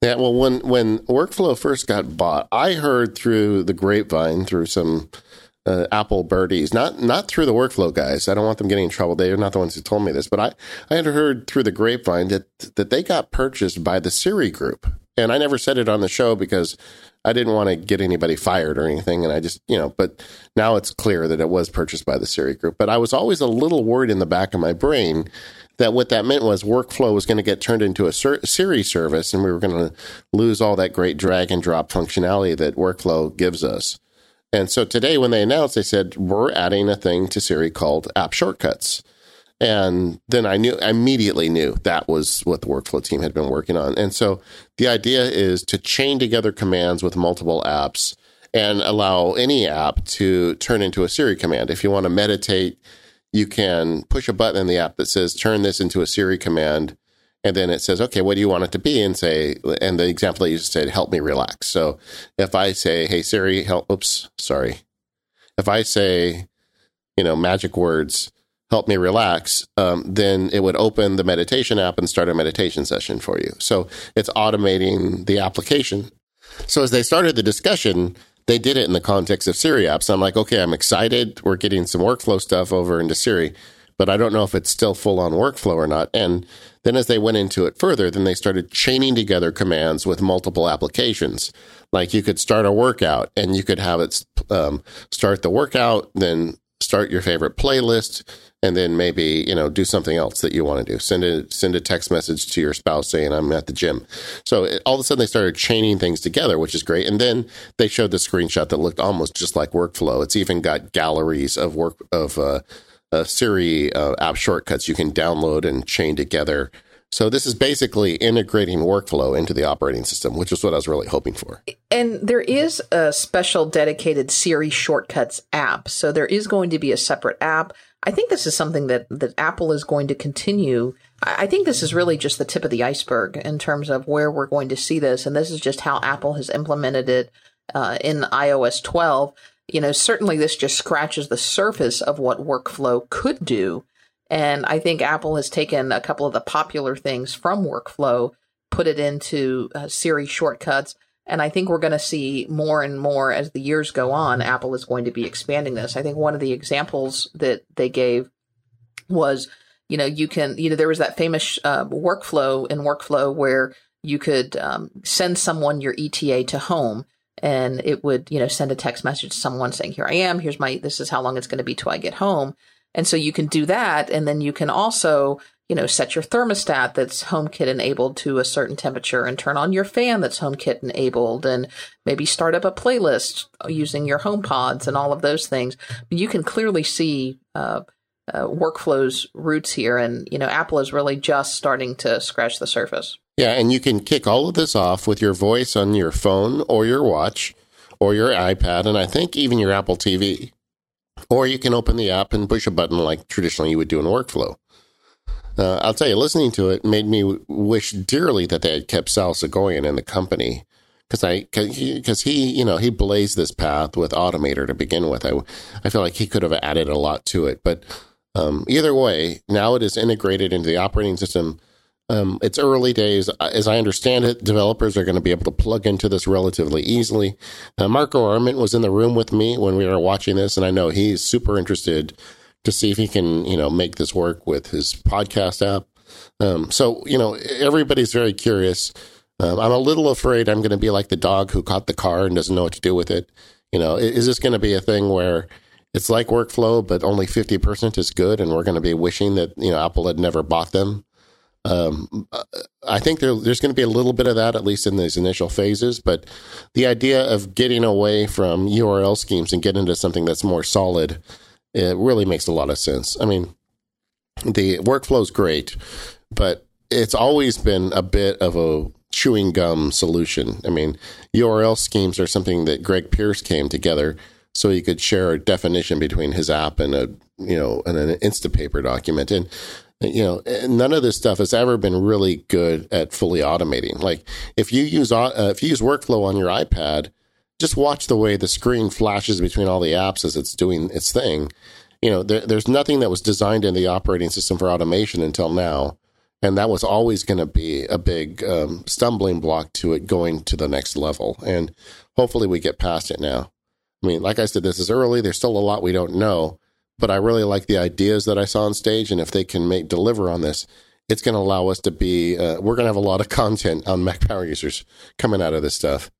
Yeah, well, when when Workflow first got bought, I heard through the grapevine, through some uh, Apple birdies, not not through the workflow guys. I don't want them getting in trouble. They're not the ones who told me this, but I I had heard through the grapevine that that they got purchased by the Siri group, and I never said it on the show because I didn't want to get anybody fired or anything, and I just you know. But now it's clear that it was purchased by the Siri group. But I was always a little worried in the back of my brain that what that meant was workflow was going to get turned into a Siri service, and we were going to lose all that great drag and drop functionality that workflow gives us. And so today, when they announced, they said, we're adding a thing to Siri called app shortcuts. And then I knew, I immediately knew that was what the workflow team had been working on. And so the idea is to chain together commands with multiple apps and allow any app to turn into a Siri command. If you want to meditate, you can push a button in the app that says, turn this into a Siri command and then it says, okay, what do you want it to be? And say, and the example that you just said, help me relax. So if I say, hey Siri, help, oops, sorry. If I say, you know, magic words, help me relax, um, then it would open the meditation app and start a meditation session for you. So it's automating the application. So as they started the discussion, they did it in the context of Siri apps. I'm like, okay, I'm excited. We're getting some workflow stuff over into Siri, but I don't know if it's still full on workflow or not. And then as they went into it further, then they started chaining together commands with multiple applications. Like you could start a workout and you could have it um, start the workout, then start your favorite playlist, and then maybe you know do something else that you want to do. Send a send a text message to your spouse saying I'm at the gym. So it, all of a sudden they started chaining things together, which is great. And then they showed the screenshot that looked almost just like workflow. It's even got galleries of work of uh, uh, Siri uh, app shortcuts you can download and chain together. So this is basically integrating workflow into the operating system, which is what I was really hoping for. And there is a special dedicated Siri shortcuts app. So there is going to be a separate app. I think this is something that, that Apple is going to continue. I think this is really just the tip of the iceberg in terms of where we're going to see this. And this is just how Apple has implemented it uh, in iOS 12. You know, certainly this just scratches the surface of what workflow could do. And I think Apple has taken a couple of the popular things from workflow, put it into uh, Siri shortcuts, and I think we're going to see more and more as the years go on. Apple is going to be expanding this. I think one of the examples that they gave was, you know, you can, you know, there was that famous uh, workflow in workflow where you could um, send someone your ETA to home and it would, you know, send a text message to someone saying, here I am, here's my, this is how long it's going to be till I get home. And so you can do that. And then you can also you know, set your thermostat that's HomeKit enabled to a certain temperature and turn on your fan that's HomeKit enabled and maybe start up a playlist using your HomePods and all of those things. You can clearly see uh, uh, workflow's roots here. And, you know, Apple is really just starting to scratch the surface. Yeah. And you can kick all of this off with your voice on your phone or your watch or your iPad. And I think even your Apple TV. Or you can open the app and push a button like traditionally you would do in workflow. Uh, I'll tell you, listening to it made me wish dearly that they had kept Sal Soghoian in the company because I because he, he you know he blazed this path with Automator to begin with. I I feel like he could have added a lot to it, but um, either way, now it is integrated into the operating system. Um, it's early days. As I understand it, developers are going to be able to plug into this relatively easily. Uh, Marco Arment was in the room with me when we were watching this, and I know he's super interested to see if he can, you know, make this work with his podcast app. Um, so, you know, everybody's very curious. Um, I'm a little afraid I'm going to be like the dog who caught the car and doesn't know what to do with it. You know, is this going to be a thing where it's like workflow, but only 50% is good, and we're going to be wishing that, you know, Apple had never bought them? Um, I think there, there's going to be a little bit of that, at least in these initial phases. But the idea of getting away from URL schemes and getting into something that's more solid it really makes a lot of sense. I mean, the workflow is great, but it's always been a bit of a chewing gum solution. I mean, URL schemes are something that Greg Pierce came together so he could share a definition between his app and a you know and an Instapaper document. And you know, none of this stuff has ever been really good at fully automating. Like if you use uh, if you use workflow on your iPad, just watch the way the screen flashes between all the apps as it's doing its thing. You know, there, there's nothing that was designed in the operating system for automation until now. And that was always going to be a big um, stumbling block to it going to the next level. And hopefully we get past it now. I mean, like I said, this is early. There's still a lot we don't know, but I really like the ideas that I saw on stage. And if they can make deliver on this, it's going to allow us to be, uh, we're going to have a lot of content on Mac Power users coming out of this stuff.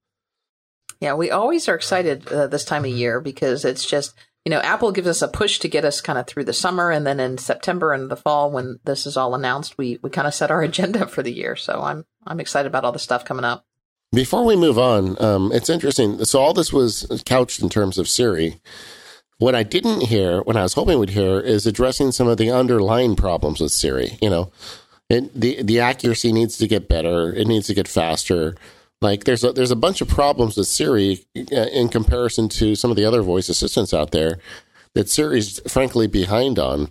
Yeah, we always are excited uh, this time of year because it's just, you know, Apple gives us a push to get us kind of through the summer. And then in September and the fall, when this is all announced, we, we kind of set our agenda for the year. So I'm, I'm excited about all the stuff coming up. Before we move on, um, it's interesting. So all this was couched in terms of Siri. What I didn't hear, when I was hoping we'd hear, is addressing some of the underlying problems with Siri. You know, it, the the accuracy needs to get better. It needs to get faster. Like there's a, there's a bunch of problems with Siri uh, in comparison to some of the other voice assistants out there that Siri's frankly behind on.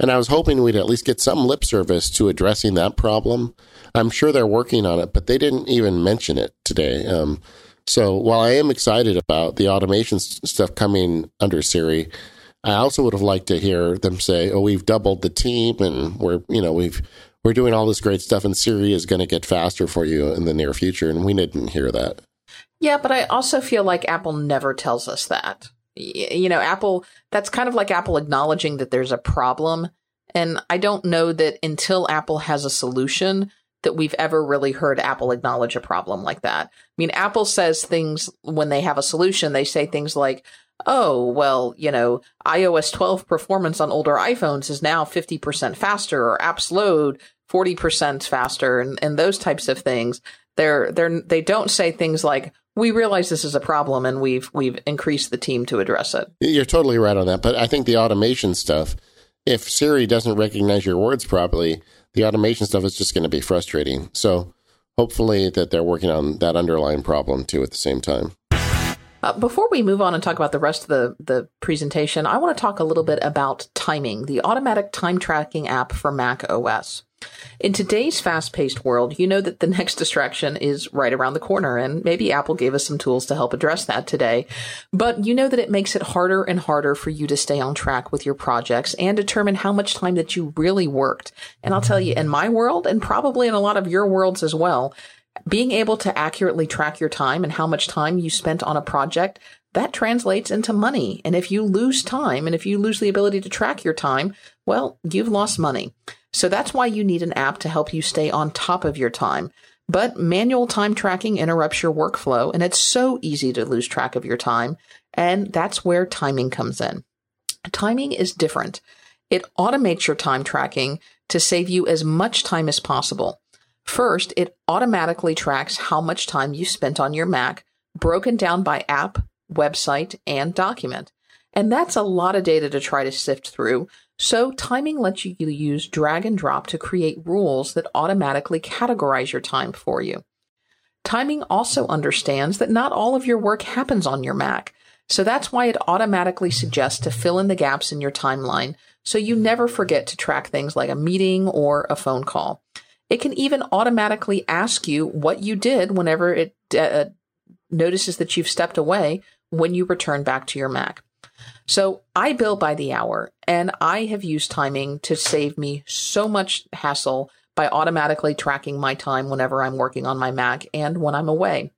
And I was hoping we'd at least get some lip service to addressing that problem. I'm sure they're working on it, but they didn't even mention it today. Um, so while I am excited about the automation stuff coming under Siri, I also would have liked to hear them say, "Oh, we've doubled the team, and we're you know we've we're doing all this great stuff and Siri is going to get faster for you in the near future. And we didn't hear that. Yeah, but I also feel like Apple never tells us that. You know, Apple, that's kind of like Apple acknowledging that there's a problem. And I don't know that until Apple has a solution that we've ever really heard Apple acknowledge a problem like that. I mean, Apple says things when they have a solution, they say things like, oh, well, you know, iOS 12 performance on older iPhones is now 50% faster or apps load 40% faster and, and those types of things. They're, they're, they don't say things like, we realize this is a problem and we've, we've increased the team to address it. You're totally right on that. But I think the automation stuff, if Siri doesn't recognize your words properly, the automation stuff is just going to be frustrating. So hopefully that they're working on that underlying problem too at the same time. Uh, before we move on and talk about the rest of the, the presentation, I want to talk a little bit about timing, the automatic time tracking app for Mac OS. In today's fast paced world, you know that the next distraction is right around the corner, and maybe Apple gave us some tools to help address that today. But you know that it makes it harder and harder for you to stay on track with your projects and determine how much time that you really worked. And I'll tell you, in my world, and probably in a lot of your worlds as well, being able to accurately track your time and how much time you spent on a project, that translates into money. And if you lose time and if you lose the ability to track your time, well, you've lost money. So that's why you need an app to help you stay on top of your time. But manual time tracking interrupts your workflow and it's so easy to lose track of your time. And that's where timing comes in. Timing is different. It automates your time tracking to save you as much time as possible. First, it automatically tracks how much time you spent on your Mac, broken down by app, website, and document. And that's a lot of data to try to sift through. So timing lets you use drag and drop to create rules that automatically categorize your time for you. Timing also understands that not all of your work happens on your Mac. So that's why it automatically suggests to fill in the gaps in your timeline so you never forget to track things like a meeting or a phone call. It can even automatically ask you what you did whenever it uh, notices that you've stepped away when you return back to your Mac. So I bill by the hour and I have used timing to save me so much hassle by automatically tracking my time whenever I'm working on my Mac and when I'm away.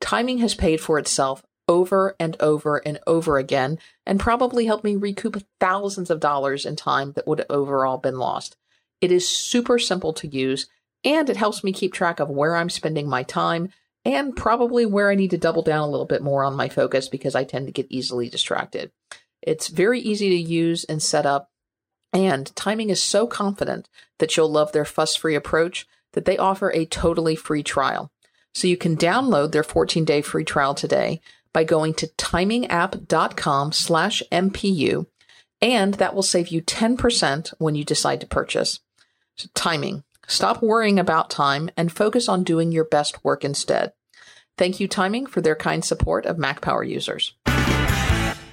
Timing has paid for itself over and over and over again and probably helped me recoup thousands of dollars in time that would have overall been lost. It is super simple to use and it helps me keep track of where I'm spending my time and probably where I need to double down a little bit more on my focus because I tend to get easily distracted. It's very easy to use and set up, and timing is so confident that you'll love their fuss free approach that they offer a totally free trial. So you can download their 14 day free trial today by going to timingapp.com slash MPU, and that will save you 10% when you decide to purchase. So timing. Stop worrying about time and focus on doing your best work instead. Thank you, Timing, for their kind support of Mac Power users.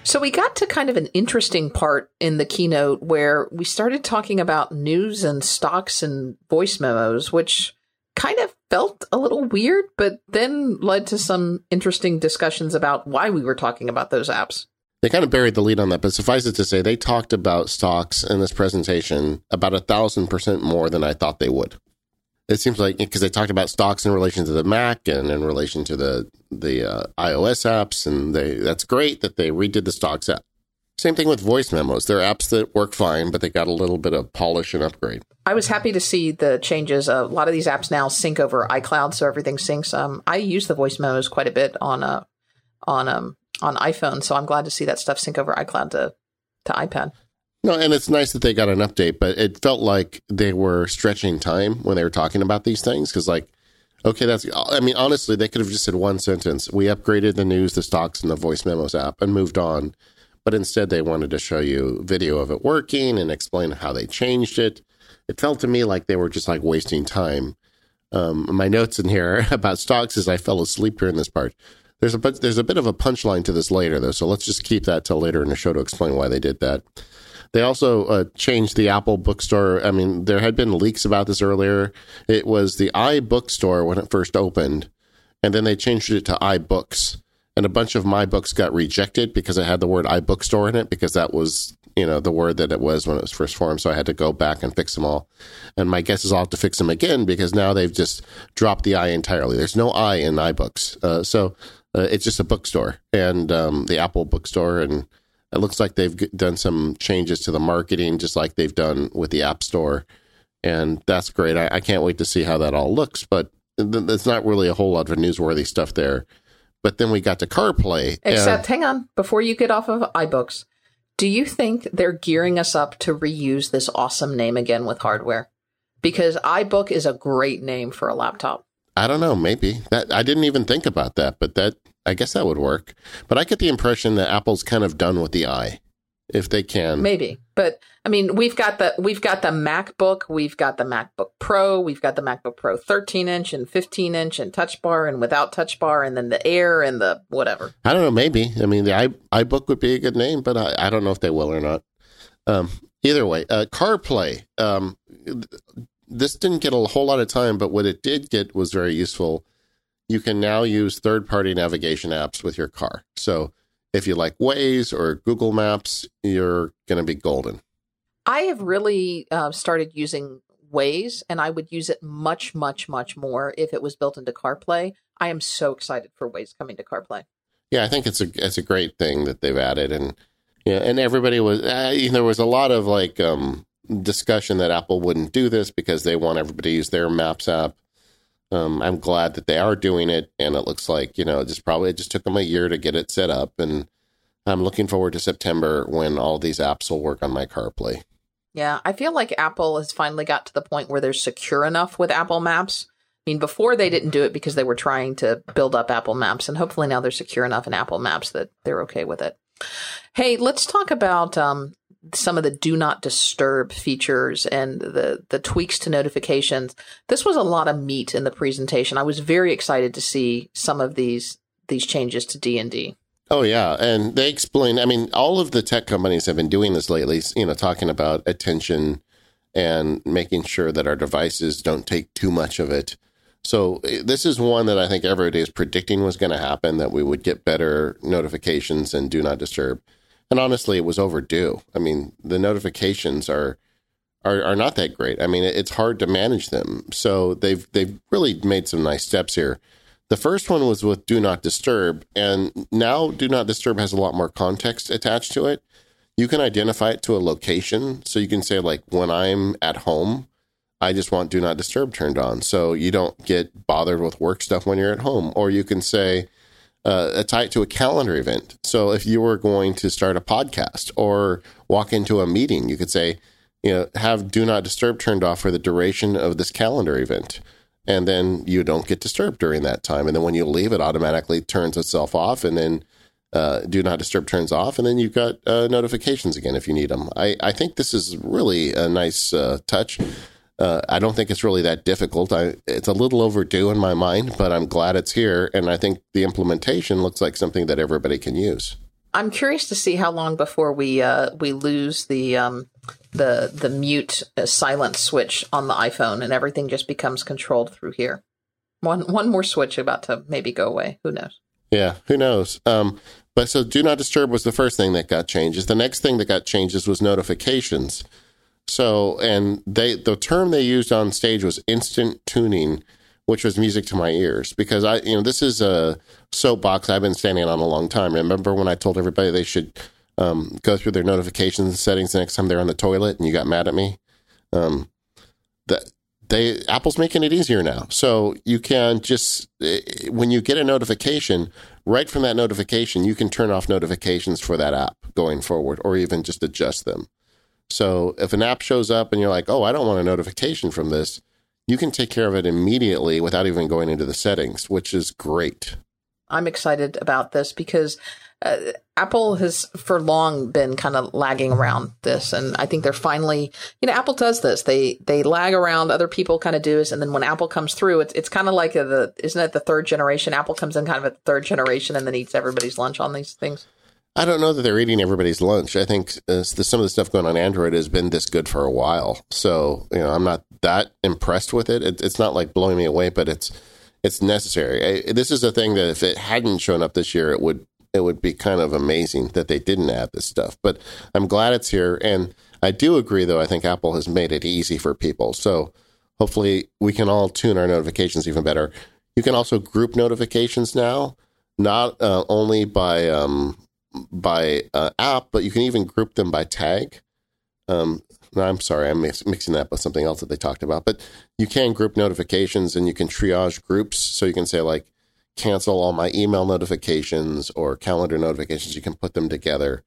So we got to kind of an interesting part in the keynote where we started talking about news and stocks and voice memos, which kind of felt a little weird, but then led to some interesting discussions about why we were talking about those apps. They kind of buried the lead on that, but suffice it to say, they talked about stocks in this presentation about a thousand percent more than I thought they would. It seems like because they talked about stocks in relation to the Mac and in relation to the the uh, iOS apps, and they that's great that they redid the stocks app. Same thing with voice memos. They're apps that work fine, but they got a little bit of polish and upgrade. I was happy to see the changes. a lot of these apps now sync over iCloud, so everything syncs. Um, I use the voice memos quite a bit on uh, on um, on iPhone. So I'm glad to see that stuff sync over iCloud to to iPad. No, and it's nice that they got an update, but it felt like they were stretching time when they were talking about these things because, like, okay, that's. I mean, honestly, they could have just said one sentence: "We upgraded the news, the stocks, and the voice memos app," and moved on. But instead, they wanted to show you video of it working and explain how they changed it. It felt to me like they were just like wasting time. Um, my notes in here about stocks is I fell asleep during this part. There's a bit, there's a bit of a punchline to this later though, so let's just keep that till later in the show to explain why they did that. They also uh, changed the Apple bookstore. I mean, there had been leaks about this earlier. It was the iBookstore when it first opened, and then they changed it to iBooks. And a bunch of my books got rejected because it had the word iBookstore in it because that was you know the word that it was when it was first formed. So I had to go back and fix them all. And my guess is I'll have to fix them again because now they've just dropped the I entirely. There's no I in iBooks. Uh, so Uh, it's just a bookstore and um, the Apple bookstore, and it looks like they've done some changes to the marketing, just like they've done with the App Store, and that's great. I, I can't wait to see how that all looks, but th- there's not really a whole lot of newsworthy stuff there. But then we got to CarPlay, and- Except, hang on, before you get off of iBooks, do you think they're gearing us up to reuse this awesome name again with hardware? Because iBook is a great name for a laptop. I don't know, maybe that I didn't even think about that, but that I guess that would work. But I get the impression that Apple's kind of done with the i, if they can. Maybe, but I mean, we've got the we've got the MacBook, we've got the MacBook Pro, we've got the MacBook Pro 13 inch and 15 inch and Touch Bar and without Touch Bar, and then the Air and the whatever. I don't know, maybe. I mean, the i iBook would be a good name, but I, I don't know if they will or not. Um, either way, uh, CarPlay. Um, this didn't get a whole lot of time, but what it did get was very useful. You can now use third party navigation apps with your car. So if you like Waze or Google Maps, you're going to be golden. I have really uh, started using Waze, and I would use it much, much, much more if it was built into CarPlay. I am so excited for Waze coming to CarPlay. Yeah, I think it's a it's a great thing that they've added, and yeah, and everybody was uh, there was a lot of like um, discussion that Apple wouldn't do this because they want everybody to use their Maps app. Um, I'm glad that they are doing it, and it looks like you know just probably it just took them a year to get it set up, and I'm looking forward to September when all these apps will work on my CarPlay. Yeah, I feel like Apple has finally got to the point where they're secure enough with Apple Maps. I mean, before they didn't do it because they were trying to build up Apple Maps, and hopefully now they're secure enough in Apple Maps that they're okay with it. Hey, let's talk about um, some of the do not disturb features and the the tweaks to notifications. This was a lot of meat in the presentation. I was very excited to see some of these these changes to D and D. Oh yeah, and they explain. I mean, all of the tech companies have been doing this lately. You know, talking about attention and making sure that our devices don't take too much of it. So eh, this is one that I think everybody is predicting was going to happen. That we would get better notifications and do not disturb. And honestly, it was overdue. I mean, the notifications are are, are not that great. I mean, it's hard to manage them. So they've they've really made some nice steps here. The first one was with Do Not Disturb, and now Do Not Disturb has a lot more context attached to it. You can identify it to a location, so you can say like when I'm at home, I just want Do Not Disturb turned on, so you don't get bothered with work stuff when you're at home. Or you can say uh, tie it to a calendar event. So if you were going to start a podcast or walk into a meeting, you could say, you know, have Do Not Disturb turned off for the duration of this calendar event and then you don't get disturbed during that time. And then when you leave, it automatically turns itself off, and then uh, do not disturb turns off, and then you've got uh, notifications again if you need them. I, I think this is really a nice uh, touch. Uh, I don't think it's really that difficult. I, it's a little overdue in my mind, but I'm glad it's here, and I think the implementation looks like something that everybody can use. I'm curious to see how long before we uh, we lose the um, the the mute uh, silent switch on the iPhone and everything just becomes controlled through here. One one more switch about to maybe go away. Who knows? Yeah, who knows? Um, but so do not disturb was the first thing that got changes. The next thing that got changes was notifications. So and they the term they used on stage was instant tuning which was music to my ears because I, you know, this is a soapbox I've been standing on a long time. Remember when I told everybody they should um, go through their notifications settings the next time they're on the toilet, and you got mad at me? Um, that they Apple's making it easier now, so you can just eh, when you get a notification, right from that notification, you can turn off notifications for that app going forward, or even just adjust them. So if an app shows up and you're like, "Oh, I don't want a notification from this," you can take care of it immediately without even going into the settings, which is great. I'm excited about this because uh, Apple has for long been kind of lagging around this, and I think they're finally, you know, Apple does this. They they lag around, other people kind of do this, and then when Apple comes through, it's it's kind of like the isn't it the third generation? Apple comes in kind of a third generation and then eats everybody's lunch on these things. I don't know that they're eating everybody's lunch. I think uh, the, some of the stuff going on Android has been this good for a while. So you know, I'm not that impressed with it. it it's not like blowing me away, but it's it's necessary. I, this is a thing that if it hadn't shown up this year, it would it would be kind of amazing that they didn't add this stuff. But I'm glad it's here, and I do agree though. I think Apple has made it easy for people. So hopefully we can all tune our notifications even better. You can also group notifications now not uh, only by um, by uh, app, but you can even group them by tag. Um, no, I'm sorry, I'm mix- mixing that up with something else that they talked about. But you can group notifications and you can triage groups. So you can say like cancel all my email notifications or calendar notifications. You can put them together.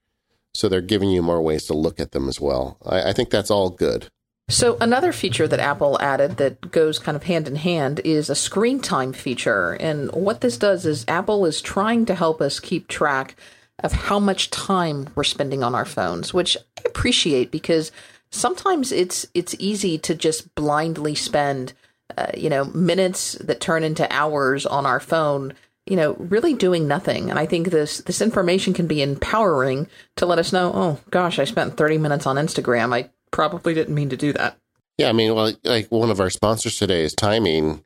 So they're giving you more ways to look at them as well. I, I think that's all good. So another feature that Apple added that goes kind of hand in hand is a screen time feature. And what this does is Apple is trying to help us keep track of how much time we're spending on our phones, which I appreciate because sometimes it's it's easy to just blindly spend uh, you know minutes that turn into hours on our phone you know really doing nothing and i think this this information can be empowering to let us know oh gosh i spent 30 minutes on instagram i probably didn't mean to do that. Yeah, I mean, well, like one of our sponsors today is Timing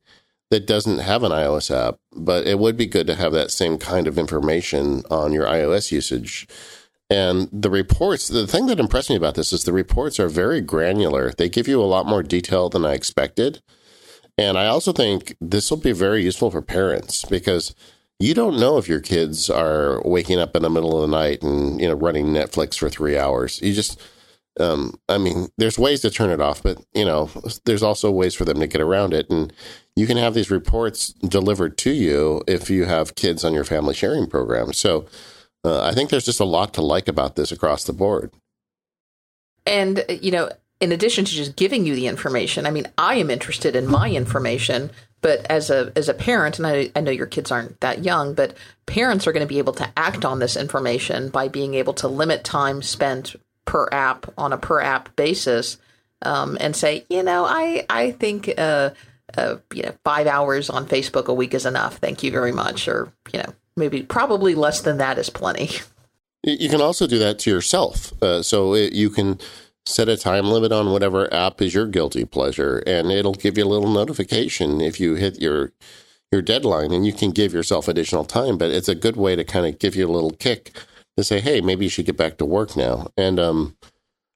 that doesn't have an iOS app, but it would be good to have that same kind of information on your iOS usage. And the reports, the thing that impressed me about this is the reports are very granular. They give you a lot more detail than I expected. And I also think this will be very useful for parents because you don't know if your kids are waking up in the middle of the night and, you know, running Netflix for three hours. You just, um, I mean, there's ways to turn it off, but you know, there's also ways for them to get around it. And you can have these reports delivered to you if you have kids on your family sharing program. So uh, I think there's just a lot to like about this across the board. And you know, in addition to just giving you the information, I mean, I am interested in my information. But as a as a parent, and I, I know your kids aren't that young, but parents are going to be able to act on this information by being able to limit time spent per app on a per app basis um, and say, you know, I I think uh, uh, you know five hours on Facebook a week is enough. Thank you very much, or you know maybe probably less than that is plenty. You can also do that to yourself, uh, so it, you can set a time limit on whatever app is your guilty pleasure, and it'll give you a little notification if you hit your your deadline, and you can give yourself additional time. But it's a good way to kind of give you a little kick to say, hey, maybe you should get back to work now. And um,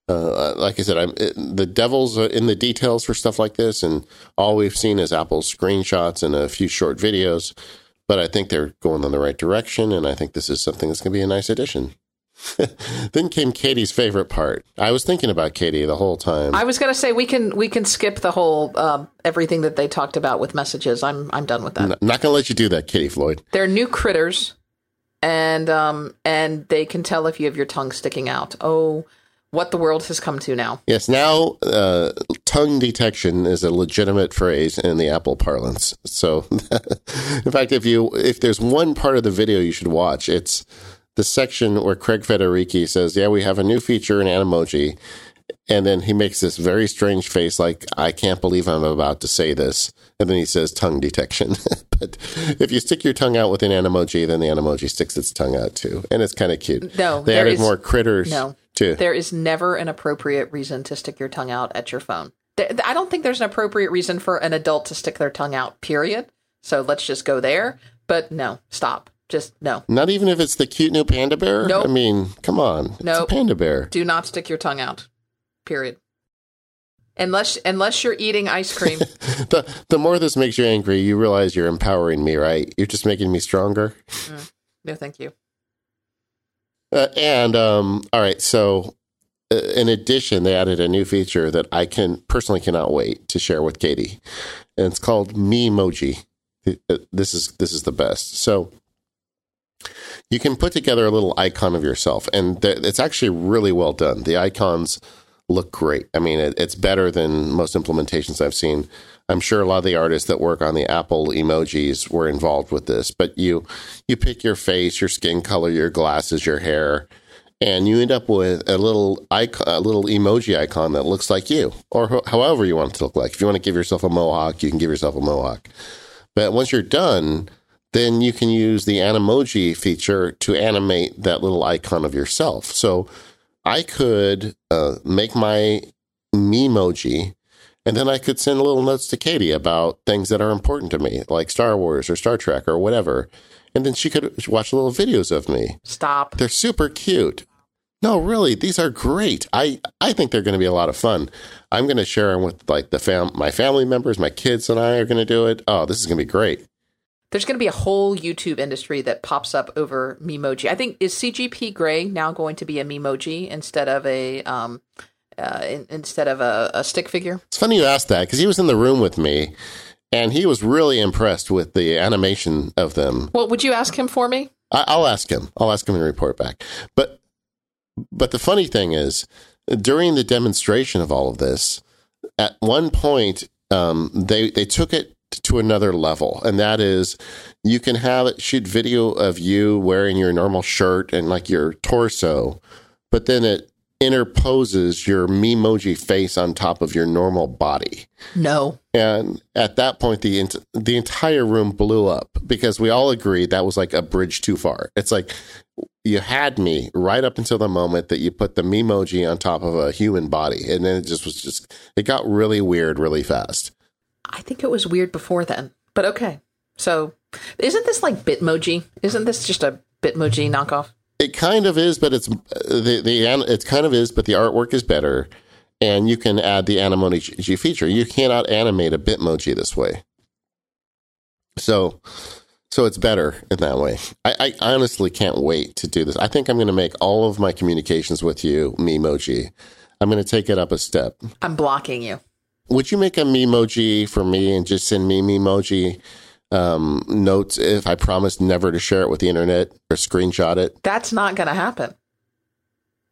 uh, like I said, I'm, it, the devil's in the details for stuff like this, and all we've seen is Apple's screenshots and a few short videos. But I think they're going in the right direction, and I think this is something that's going to be a nice addition. then came Katie's favorite part. I was thinking about Katie the whole time. I was going to say we can we can skip the whole um, everything that they talked about with messages. I'm I'm done with that. N- not going to let you do that, Katie Floyd. They're new critters and um and they can tell if you have your tongue sticking out. Oh, what the world has come to now. Yes, now uh, tongue detection is a legitimate phrase in the Apple parlance. So, in fact, if you if there's one part of the video you should watch, it's the section where Craig Federighi says, "Yeah, we have a new feature in Animoji." And then he makes this very strange face, like, I can't believe I'm about to say this. And then he says tongue detection. but if you stick your tongue out with an Animoji, then the Animoji sticks its tongue out too. And it's kind of cute. No, they added is, more critters. No, too. There is never an appropriate reason to stick your tongue out at your phone. I don't think there's an appropriate reason for an adult to stick their tongue out, period. So let's just go there. But no, stop. Just no. Not even if it's the cute new panda bear? No. Nope. I mean, come on. No. Nope. panda bear. Do not stick your tongue out. Period. Unless unless you're eating ice cream. the the more this makes you angry, you realize you're empowering me, right? You're just making me stronger. Mm. No, thank you. Uh, and um, all right, so uh, in addition, they added a new feature that I can personally cannot wait to share with Katie, and it's called Memoji. Uh, this is this is the best. So you can put together a little icon of yourself, and th- it's actually really well done. The icons look great. I mean, it, it's better than most implementations I've seen. I'm sure a lot of the artists that work on the Apple emojis were involved with this, but you you pick your face, your skin color, your glasses, your hair, and you end up with a little icon, a little emoji icon that looks like you, or ho- however you want it to look like. If you want to give yourself a mohawk, you can give yourself a mohawk. But once you're done, then you can use the Animoji feature to animate that little icon of yourself. So I could uh, make my memoji, and then I could send little notes to Katie about things that are important to me, like Star Wars or Star Trek or whatever. And then she could watch little videos of me. Stop. They're super cute. No, really, these are great. I, I think they're going to be a lot of fun. I'm going to share them with like the fam, my family members, my kids and I are going to do it. Oh, this is going to be great. There's going to be a whole YouTube industry that pops up over Memoji. I think is CGP Grey now going to be a Memoji instead of a um, uh, in, instead of a, a stick figure. It's funny you asked that because he was in the room with me, and he was really impressed with the animation of them. Well, would you ask him for me? I, I'll ask him. I'll ask him and report back. But but the funny thing is, during the demonstration of all of this, at one point um, they they took it to another level, and that is you can have it shoot video of you wearing your normal shirt and like your torso, but then it interposes your Memoji face on top of your normal body. No. And at that point, the ent- the entire room blew up because we all agreed that was like a bridge too far. It's like you had me right up until the moment that you put the Memoji on top of a human body, and then it just was just it got really weird really fast. I think it was weird before then, but okay. So, isn't this like Bitmoji? Isn't this just a Bitmoji knockoff? It kind of is, but it's uh, the the it kind of is, but the artwork is better, and you can add the Animoji feature. You cannot animate a Bitmoji this way, so so it's better in that way. I, I honestly can't wait to do this. I think I'm going to make all of my communications with you Memoji. I'm going to take it up a step. I'm blocking you. Would you make a Memoji for me and just send me Memoji? Um, notes if I promise never to share it with the internet or screenshot it? That's not going to happen.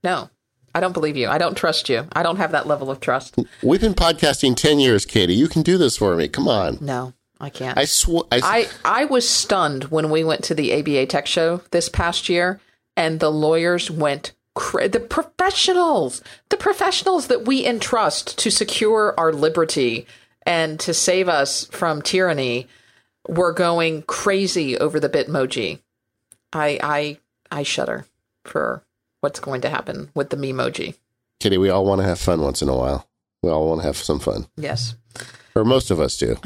No, I don't believe you. I don't trust you. I don't have that level of trust. We've been podcasting 10 years, Katie. You can do this for me. Come on. No, I can't. I swear. I, I, I was stunned when we went to the ABA Tech Show this past year and the lawyers went cra- the professionals, the professionals that we entrust to secure our liberty and to save us from tyranny were going crazy over the Bitmoji. I I I shudder for what's going to happen with the Memoji. Kitty, we all want to have fun once in a while. We all want to have some fun. Yes. Or most of us do.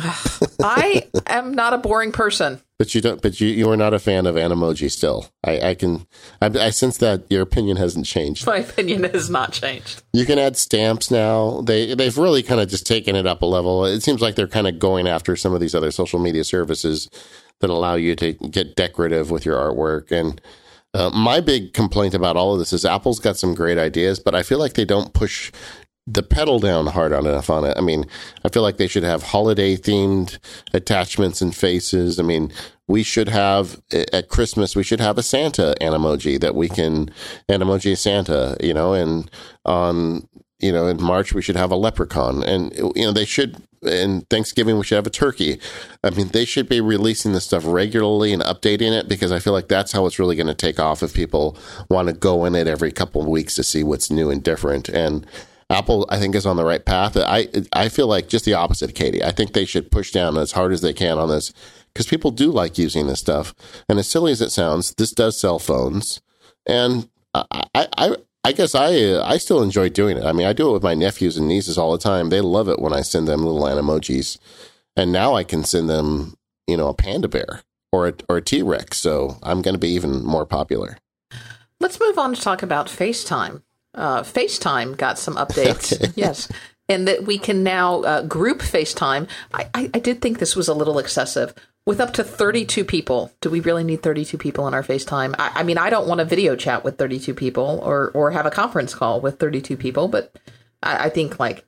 I am not a boring person. But you don't. But you you are not a fan of Animoji still. I, I can. I, I sense that your opinion hasn't changed. My opinion has not changed. You can add stamps now. They they've really kind of just taken it up a level. It seems like they're kind of going after some of these other social media services that allow you to get decorative with your artwork. And uh, my big complaint about all of this is Apple's got some great ideas, but I feel like they don't push the pedal down hard on enough on it. I mean, I feel like they should have holiday themed attachments and faces. I mean, we should have at Christmas, we should have a Santa emoji that we can emoji Santa, you know, and on, you know, in March, we should have a leprechaun and, you know, they should, in Thanksgiving, we should have a turkey. I mean, they should be releasing this stuff regularly and updating it because I feel like that's how it's really going to take off if people want to go in it every couple of weeks to see what's new and different. And, Apple, I think, is on the right path. I I feel like just the opposite, Katie. I think they should push down as hard as they can on this because people do like using this stuff. And as silly as it sounds, this does sell phones, and I I I guess I I still enjoy doing it. I mean, I do it with my nephews and nieces all the time. They love it when I send them little emojis, and now I can send them, you know, a panda bear or a, or a T Rex. So I'm going to be even more popular. Let's move on to talk about FaceTime uh, FaceTime got some updates. Okay. Yes. And that we can now uh, group FaceTime. I, I, I did think this was a little excessive. With up to 32 people, do we really need 32 people on our FaceTime? I, I mean, I don't want a video chat with 32 people or, or have a conference call with 32 people, but I, I think like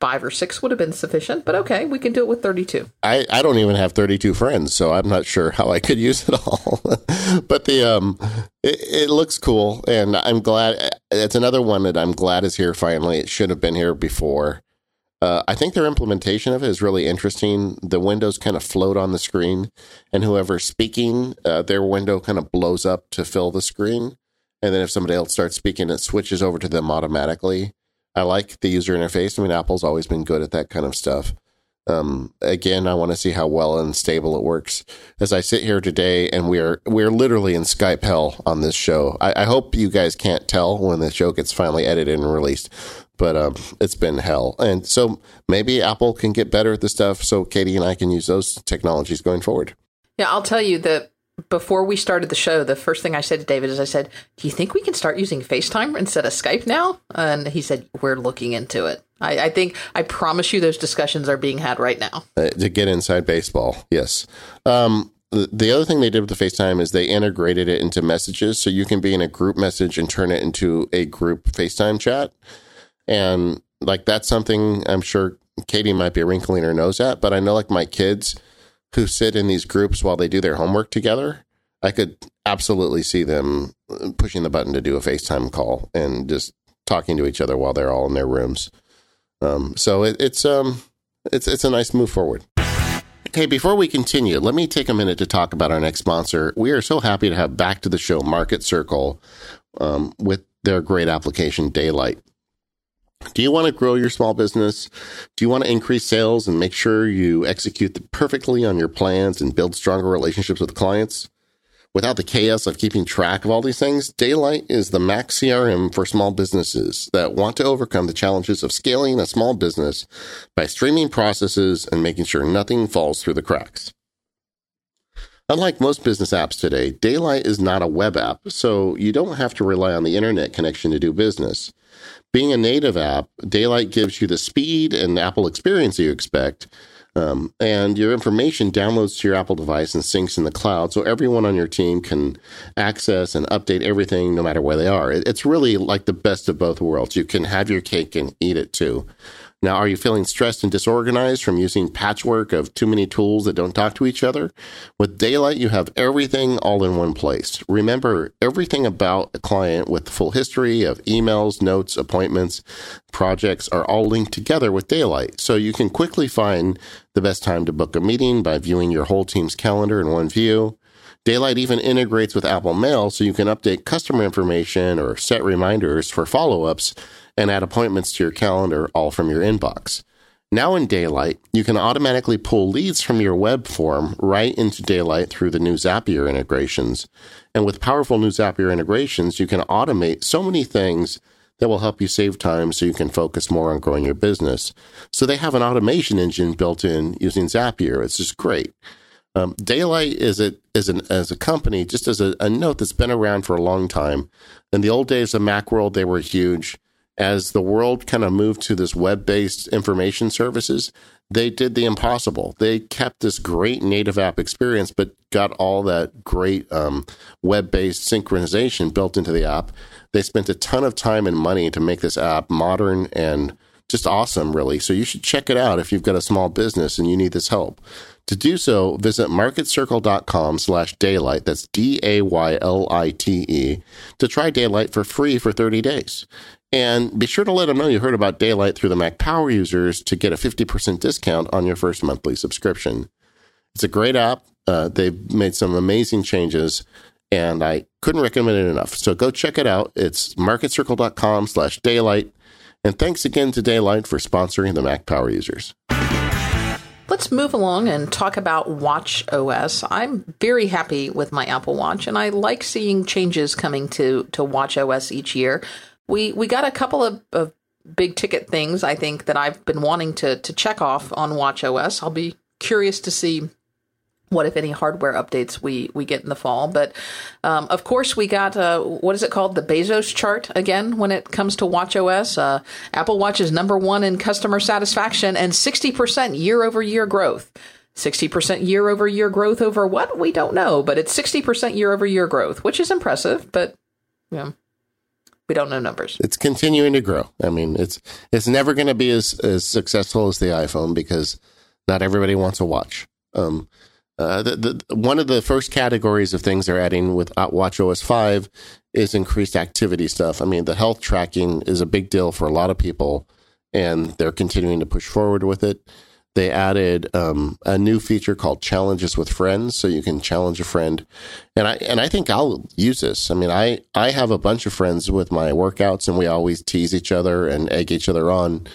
five or six would have been sufficient, but okay, we can do it with 32. I, I don't even have 32 friends, so I'm not sure how I could use it all. but the um, it, it, looks cool, and I'm glad. It's another one that I'm glad is here finally. It should have been here before. Uh, I think their implementation of it is really interesting. The windows kind of float on the screen, and whoever's speaking, uh, their window kind of blows up to fill the screen. And then if somebody else starts speaking, it switches over to them automatically. I like the user interface. I mean, Apple's always been good at that kind of stuff. Um, again, I want to see how well and stable it works. As I sit here today, and we're we're literally in Skype hell on this show. I, I hope you guys can't tell when the show gets finally edited and released, but um, it's been hell. And so maybe Apple can get better at the stuff, so Katie and I can use those technologies going forward. Yeah, I'll tell you that before we started the show, the first thing I said to David is I said, Do you think we can start using FaceTime instead of Skype now? And he said, We're looking into it. I, I think, I promise you, those discussions are being had right now. Uh, to get inside baseball, yes. Um, the other thing they did with the FaceTime is they integrated it into messages, so you can be in a group message and turn it into a group FaceTime chat. And like that's something I'm sure Katie might be wrinkling her nose at, but I know like my kids who sit in these groups while they do their homework together, I could absolutely see them pushing the button to do a FaceTime call and just talking to each other while they're all in their rooms. Um, so it, it's um, it's it's a nice move forward. Okay, before we continue, let me take a minute to talk about our next sponsor. We are so happy to have back to the show Marketcircle um, with their great application Daylite. Do you want to grow your small business? Do you want to increase sales and make sure you execute perfectly on your plans and build stronger relationships with clients? Without the chaos of keeping track of all these things, Daylite is the max CRM for small businesses that want to overcome the challenges of scaling a small business by streaming processes and making sure nothing falls through the cracks. Unlike most business apps today, Daylite is not a web app, so you don't have to rely on the internet connection to do business. Being a native app, Daylite gives you the speed and Apple experience you expect, um, and your information downloads to your Apple device and syncs in the cloud, so everyone on your team can access and update everything no matter where they are. It's really like the best of both worlds. You can have your cake and eat it too. Now, are you feeling stressed and disorganized from using patchwork of too many tools that don't talk to each other? With Daylite, you have everything all in one place. Remember everything about a client with the full history of emails, notes, appointments, projects are all linked together with Daylite. So you can quickly find the best time to book a meeting by viewing your whole team's calendar in one view. Daylite even integrates with Apple Mail so you can update customer information or set reminders for follow ups and add appointments to your calendar all from your inbox. Now in Daylite, you can automatically pull leads from your web form right into Daylite through the new Zapier integrations. And with powerful new Zapier integrations, you can automate so many things that will help you save time so you can focus more on growing your business. So they have an automation engine built in using Zapier. It's just great. Um, Daylite is a is an as a company, just as a, a note that's been around for a long time. In the old days of Macworld, they were huge as the world kind of moved to this web based information services, they did the impossible. They kept this great native app experience, but got all that great um, web based synchronization built into the app. They spent a ton of time and money to make this app modern and just awesome, really. So you should check it out if you've got a small business and you need this help. To do so, visit marketcircle.com slash daylite. That's D A Y L I T E to try Daylite for free for 30 days. And be sure to let them know you heard about Daylite through the Mac Power users to get a 50% discount on your first monthly subscription. It's a great app. Uh, they've made some amazing changes, and I couldn't recommend it enough. So go check it out. It's marketcircle.com slash daylite. And thanks again to Daylite for sponsoring the Mac Power users. Let's move along and talk about Watch OS. I'm very happy with my Apple Watch, and I like seeing changes coming to, to Watch OS each year we we got a couple of, of big ticket things I think that I've been wanting to to check off on Watch OS. I'll be curious to see what if any hardware updates we we get in the fall. But um, of course, we got uh, what is it called the Bezos chart again when it comes to Watch OS. Uh, Apple Watch is number one in customer satisfaction and sixty percent year over year growth. 60% year over year growth over what? We don't know, but it's 60% year over year growth, which is impressive, but yeah. We don't know numbers. It's continuing to grow. I mean, it's it's never going to be as as successful as the iPhone because not everybody wants a watch. Um, uh, the, the, one of the first categories of things they're adding with Watch OS 5 is increased activity stuff. I mean, the health tracking is a big deal for a lot of people, and they're continuing to push forward with it they added um, a new feature called challenges with friends so you can challenge a friend. And i and i think i'll use this. I mean i i have a bunch of friends with my workouts and we always tease each other and egg each other on.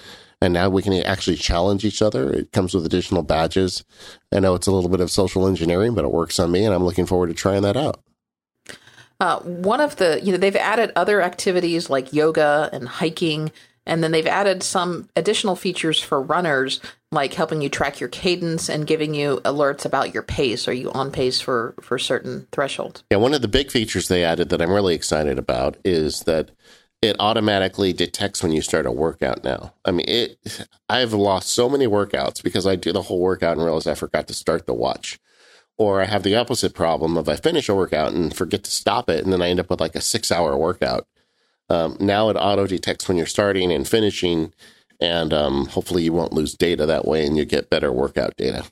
And now we can actually challenge each other. It comes with additional badges. I know it's a little bit of social engineering but it works on me and i'm looking forward to trying that out. Uh, one of the you know they've added other activities like yoga and hiking and then they've added some additional features for runners, like helping you track your cadence and giving you alerts about your pace. Are you on pace for, for certain thresholds? Yeah, one of the big features they added that I'm really excited about is that it automatically detects when you start a workout now. I mean, it. I've lost so many workouts because I do the whole workout and realize I forgot to start the watch. or I have the opposite problem of I finish a workout and forget to stop it, and then I end up with like a six hour workout. Um, now it auto detects when you're starting and finishing, and um, hopefully you won't lose data that way and you get better workout data.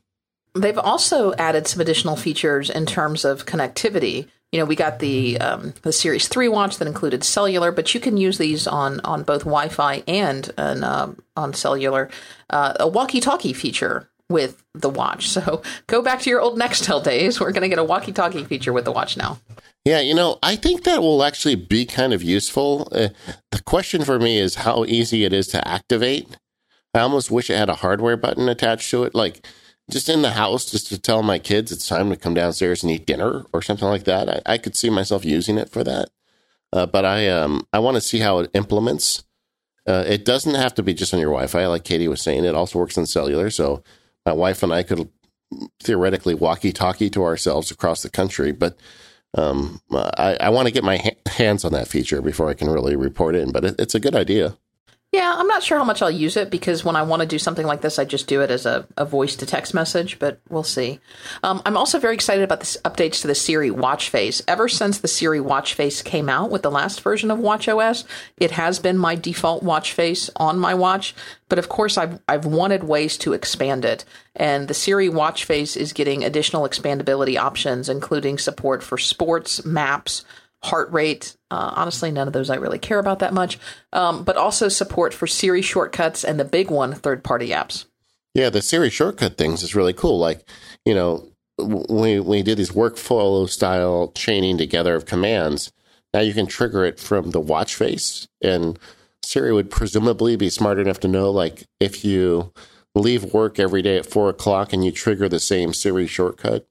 They've also added some additional features in terms of connectivity. You know, we got the um, the Series Three watch that included cellular, but you can use these on on both Wi-Fi and an, uh, on cellular. Uh, a walkie-talkie feature with the watch. So go back to your old Nextel days. We're going to get a walkie-talkie feature with the watch now. Yeah, you know, I think that will actually be kind of useful. Uh, the question for me is how easy it is to activate. I almost wish it had a hardware button attached to it, like just in the house, just to tell my kids it's time to come downstairs and eat dinner or something like that. I, I could see myself using it for that, uh, but I um I want to see how it implements. Uh, it doesn't have to be just on your Wi-Fi, like Katie was saying. It also works on cellular, so my wife and I could theoretically walkie-talkie to ourselves across the country, but um, I, I want to get my ha- hands on that feature before I can really report in. But it, it's a good idea. Yeah, I'm not sure how much I'll use it because when I want to do something like this, I just do it as a, a voice to text message, but we'll see. Um, I'm also very excited about the updates to the Siri watch face. Ever since the Siri watch face came out with the last version of Watch OS, it has been my default watch face on my watch. But of course, I've, I've wanted ways to expand it. And the Siri watch face is getting additional expandability options, including support for sports, maps, heart rate. Uh, honestly, none of those I really care about that much. Um, but also support for Siri shortcuts and the big one, third party apps. Yeah, the Siri shortcut things is really cool. Like, you know, we we did these workflow style chaining together of commands. Now you can trigger it from the watch face, and Siri would presumably be smart enough to know, like, if you leave work every day at four o'clock and you trigger the same Siri shortcut,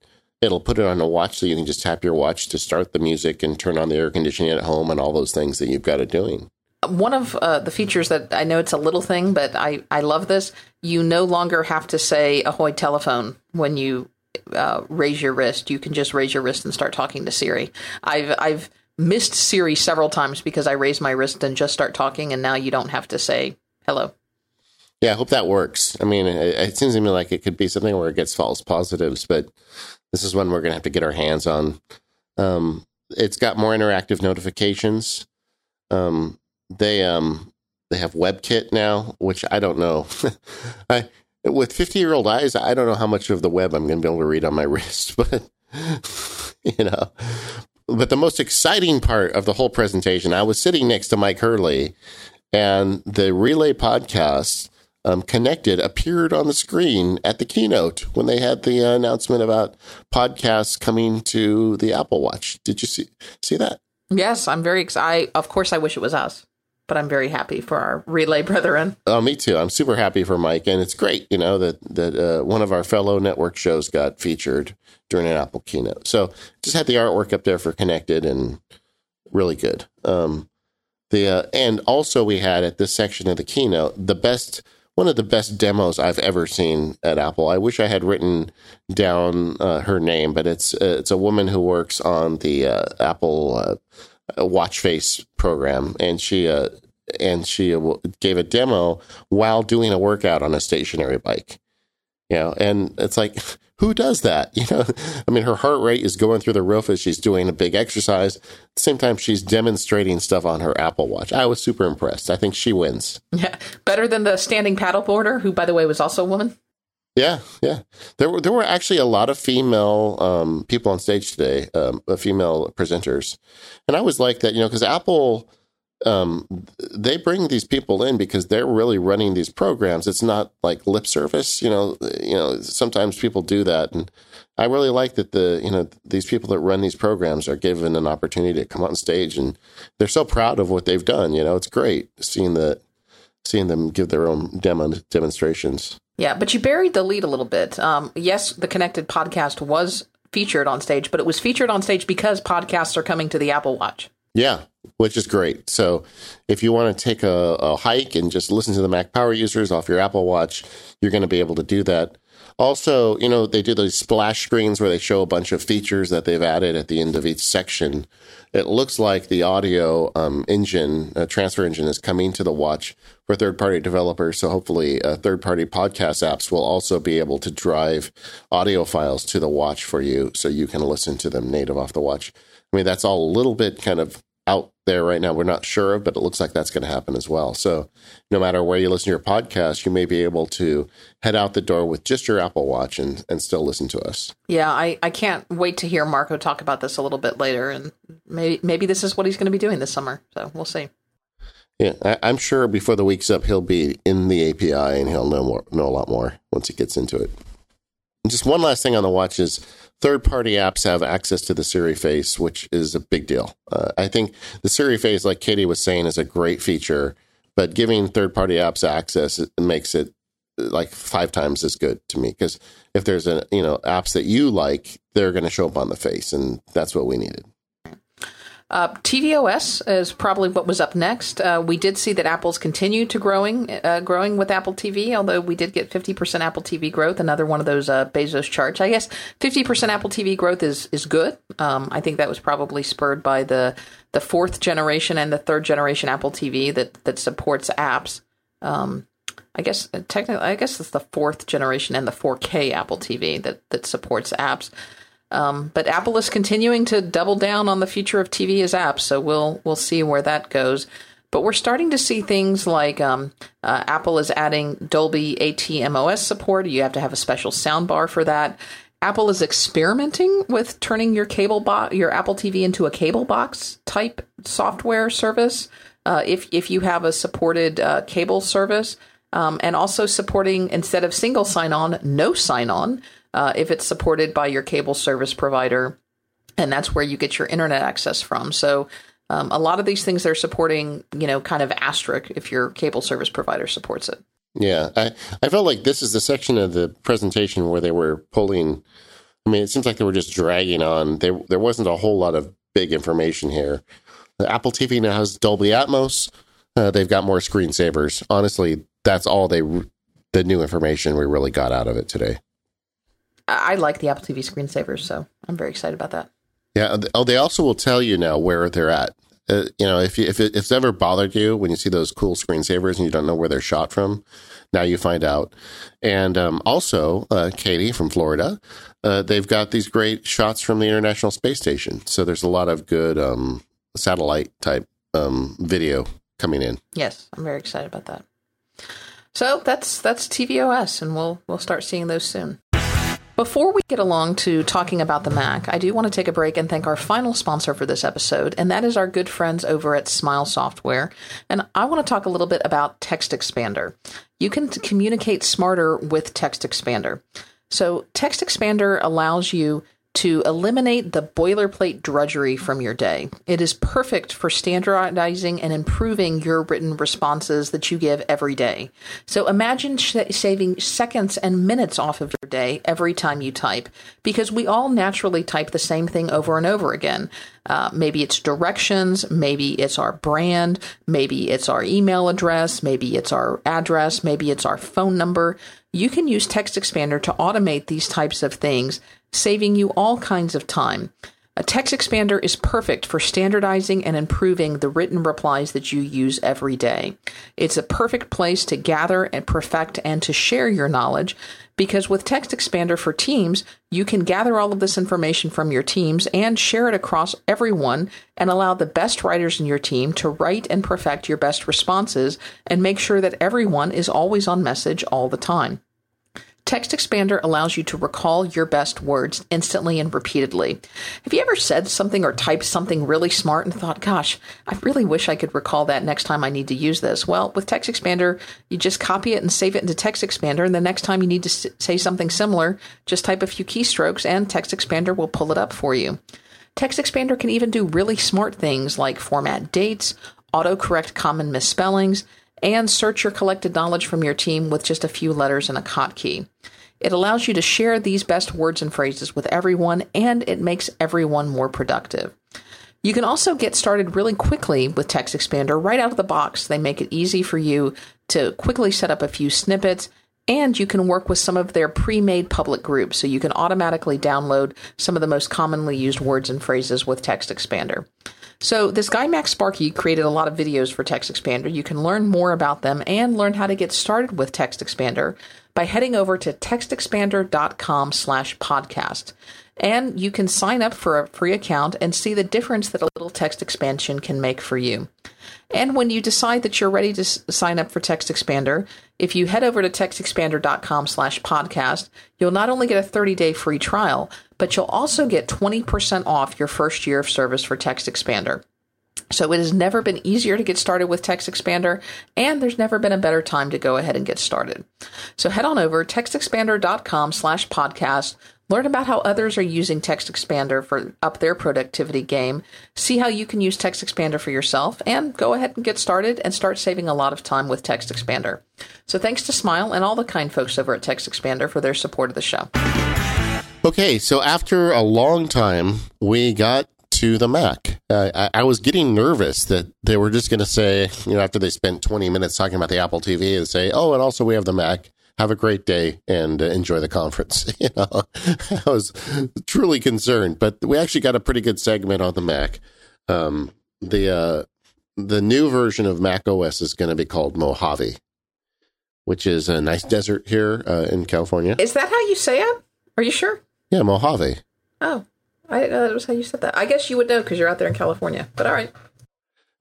it'll put it on a watch so you can just tap your watch to start the music and turn on the air conditioning at home and all those things that you've got it doing. One of uh, the features that I know it's a little thing, but I, I love this. You no longer have to say ahoy telephone when you uh, raise your wrist. You can just raise your wrist and start talking to Siri. I've I've missed Siri several times because I raise my wrist and just start talking, and now you don't have to say hello. Yeah, I hope that works. I mean, it, it seems to me like it could be something where it gets false positives, but this is one we're going to have to get our hands on. Um, it's got more interactive notifications. Um, they um, they have WebKit now, which I don't know. I with fifty year old eyes, I don't know how much of the web I'm going to be able to read on my wrist, but you know. But the most exciting part of the whole presentation, I was sitting next to Mike Hurley, and the Relay podcast um, connected appeared on the screen at the keynote when they had the uh, announcement about podcasts coming to the Apple Watch. Did you see see that? Yes, I'm very excited. Of course, I wish it was us, but I'm very happy for our relay brethren. Oh, me too. I'm super happy for Mike, and it's great, you know, that that uh, one of our fellow network shows got featured during an Apple keynote. So just had the artwork up there for connected, and really good. Um, the uh, and also we had at this section of the keynote the best one of the best demos I've ever seen at Apple. I wish I had written down uh, her name, but it's uh, it's a woman who works on the uh, Apple uh, Watch Face program, and she uh, and she gave a demo while doing a workout on a stationary bike. You know, and it's like who does that? You know, I mean, her heart rate is going through the roof as she's doing a big exercise. At the same time, she's demonstrating stuff on her Apple Watch. I was super impressed. I think she wins. Yeah, better than the standing paddleboarder, who, by the way, was also a woman. Yeah, yeah. There were there were actually a lot of female um, people on stage today, um, female presenters, and I was like that, you know, because Apple um, they bring these people in because they're really running these programs. It's not like lip service, you know. You know, sometimes people do that, and I really like that the you know these people that run these programs are given an opportunity to come on stage, and they're so proud of what they've done. You know, it's great seeing the seeing them give their own demo demonstrations. Yeah, but you buried the lead a little bit. Um, yes, the Connected podcast was featured on stage, but it was featured on stage because podcasts are coming to the Apple Watch. Yeah, which is great. So if you want to take a, a hike and just listen to the Mac Power users off your Apple Watch, you're going to be able to do that. Also, you know, they do those splash screens where they show a bunch of features that they've added at the end of each section. It looks like the audio um, engine, uh, transfer engine, is coming to the watch for third party developers. So hopefully, uh, third party podcast apps will also be able to drive audio files to the watch for you so you can listen to them native off the watch. I mean, that's all a little bit kind of out there right now. We're not sure of, but it looks like that's going to happen as well. So no matter where you listen to your podcast, you may be able to head out the door with just your Apple Watch and, and still listen to us. Yeah, I, I can't wait to hear Marco talk about this a little bit later. And maybe, maybe this is what he's going to be doing this summer. So we'll see. Yeah, I, am sure before the week's up, he'll be in the API and he'll know more, know a lot more once he gets into it. And just one last thing on the watch is third party apps have access to the Siri face, which is a big deal. Uh, I think the Siri face, like Katie was saying, is a great feature, but giving third party apps access it makes it like five times as good to me because if there's a you know apps that you like they're going to show up on the face and that's what we needed uh, tvOS is probably what was up next. Uh, we did see that Apple's continue to growing, uh, growing with Apple TV. Although we did get 50% Apple TV growth, another one of those uh, Bezos charts. I guess 50% Apple TV growth is is good. Um, I think that was probably spurred by the the fourth generation and the third generation Apple TV that that supports apps. Um, I guess uh, technically, I guess it's the fourth generation and the 4K Apple TV that that supports apps. Um, but Apple is continuing to double down on the future of TV as apps, so we'll we'll see where that goes. But we're starting to see things like um, uh, Apple is adding Dolby ATMOS support. You have to have a special soundbar for that. Apple is experimenting with turning your cable box, your Apple TV into a cable box type software service. Uh, if if you have a supported uh, cable service, um, and also supporting instead of single sign on, no sign on uh, if it's supported by your cable service provider. And that's where you get your internet access from. So um, a lot of these things they're supporting, you know, kind of asterisk if your cable service provider supports it. Yeah, I, I felt like this is the section of the presentation where they were pulling. I mean, it seems like they were just dragging on. There, there wasn't a whole lot of big information here. The Apple TV now has Dolby Atmos. Uh, they've got more screensavers. Honestly, that's all they, the new information we really got out of it today. I like the Apple TV screensavers, so I'm very excited about that. Yeah. Oh, they also will tell you now where they're at. Uh, you know, if you, if, it, if it's ever bothered you when you see those cool screensavers and you don't know where they're shot from, now you find out. And um, also, uh, Katie from Florida, uh, they've got these great shots from the International Space Station. So there's a lot of good um, satellite type um, video coming in. Yes, I'm very excited about that. So that's that's tvOS, and we'll we'll start seeing those soon. Before we get along to talking about the Mac, I do want to take a break and thank our final sponsor for this episode, and that is our good friends over at Smile Software. And I want to talk a little bit about Text Expander. You can communicate smarter with Text Expander. So, Text Expander allows you to eliminate the boilerplate drudgery from your day. It is perfect for standardizing and improving your written responses that you give every day. So imagine sh- saving seconds and minutes off of your day every time you type, because we all naturally type the same thing over and over again. Uh, maybe it's directions, maybe it's our brand, maybe it's our email address, maybe it's our address, maybe it's our phone number. You can use Text Expander to automate these types of things saving you all kinds of time. A text expander is perfect for standardizing and improving the written replies that you use every day. It's a perfect place to gather and perfect and to share your knowledge because with Text Expander for Teams, you can gather all of this information from your teams and share it across everyone and allow the best writers in your team to write and perfect your best responses and make sure that everyone is always on message all the time. Text Expander allows you to recall your best words instantly and repeatedly. Have you ever said something or typed something really smart and thought, gosh, I really wish I could recall that next time I need to use this? Well, with Text Expander, you just copy it and save it into Text Expander, and the next time you need to say something similar, just type a few keystrokes and Text Expander will pull it up for you. Text Expander can even do really smart things like format dates, autocorrect common misspellings, and search your collected knowledge from your team with just a few letters and a hotkey. It allows you to share these best words and phrases with everyone, and it makes everyone more productive. You can also get started really quickly with Text Expander right out of the box. They make it easy for you to quickly set up a few snippets and you can work with some of their pre made public groups, so you can automatically download some of the most commonly used words and phrases with Text Expander. So, this guy, MacSparky, created a lot of videos for Text Expander. You can learn more about them and learn how to get started with Text Expander by heading over to textexpander.com slash podcast. And you can sign up for a free account and see the difference that a little text expansion can make for you. And when you decide that you're ready to s- sign up for Text Expander, if you head over to textexpander.com slash podcast, you'll not only get a 30-day free trial, but you'll also get 20% off your first year of service for Text Expander. So it has never been easier to get started with Text Expander, and there's never been a better time to go ahead and get started. So head on over textexpander.com slash podcast, learn about how others are using Text Expander for up their productivity game, see how you can use Text Expander for yourself, and go ahead and get started and start saving a lot of time with Text Expander. So thanks to Smile and all the kind folks over at Text Expander for their support of the show. Okay, so after a long time, we got to the Mac. Uh, I, I, was getting nervous that they were just going to say, you know, after they spent 20 minutes talking about the Apple TV, and say, oh, and also we have the Mac. Have a great day and uh, enjoy the conference. you know, I was truly concerned, but we actually got a pretty good segment on the Mac. Um, the uh, the new version of Mac OS is going to be called Mojave, which is a nice desert here uh, in California. Is that how you say it? Are you sure? Yeah, Mojave. Oh, I didn't know that was how you said that. I guess you would know because you're out there in California. But all right.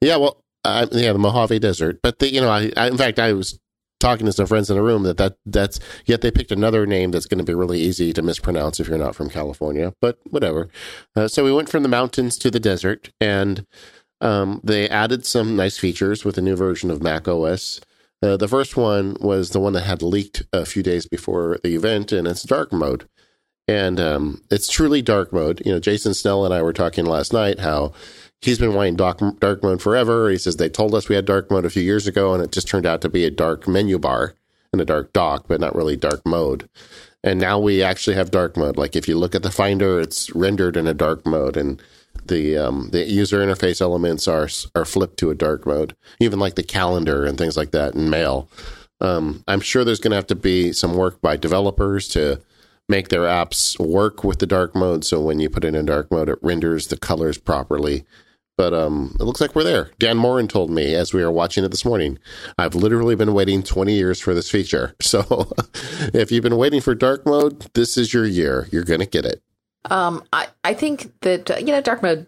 Yeah, well, I, yeah, the Mojave Desert. But the, you know, I, I, in fact, I was talking to some friends in the room that, that that's yet they picked another name that's going to be really easy to mispronounce if you're not from California. But whatever. Uh, so we went from the mountains to the desert, and um, they added some nice features with a new version of Mac OS. Uh, the first one was the one that had leaked a few days before the event, and it's dark mode and um, it's truly dark mode. You know, Jason Snell and I were talking last night how he's been wanting dark, dark mode forever. He says they told us we had dark mode a few years ago, and it just turned out to be a dark menu bar and a dark dock, but not really dark mode. And now we actually have dark mode. Like if you look at the Finder, it's rendered in a dark mode, and the um, the user interface elements are are flipped to a dark mode. Even like the calendar and things like that, and mail. Um, I'm sure there's going to have to be some work by developers to make their apps work with the dark mode. So when you put it in dark mode, it renders the colors properly. But um, it looks like we're there. Dan Moren told me as we were watching it this morning. I've literally been waiting 20 years for this feature. So if you've been waiting for dark mode, this is your year. You're going to get it. Um, I, I think that, uh, you know, dark mode,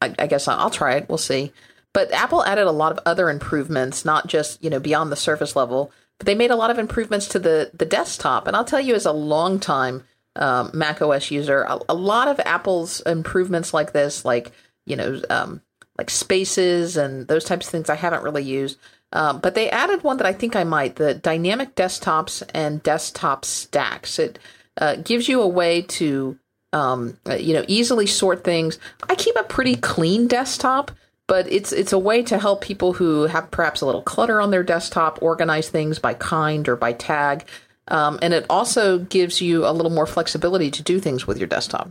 I, I guess I'll, I'll try it. We'll see. But Apple added a lot of other improvements, not just, you know, beyond the surface level but they made a lot of improvements to the the desktop. And I'll tell you, as a long time um, Mac OS user, a, a, lot of Apple's improvements like this, like you know, um, like spaces and those types of things, I haven't really used. Um, but they added one that I think I might: the dynamic desktops and desktop stacks. It uh, gives you a way to um, uh, you know easily sort things. I keep a pretty clean desktop but it's it's a way to help people who have perhaps a little clutter on their desktop organize things by kind or by tag, um, and it also gives you a little more flexibility to do things with your desktop.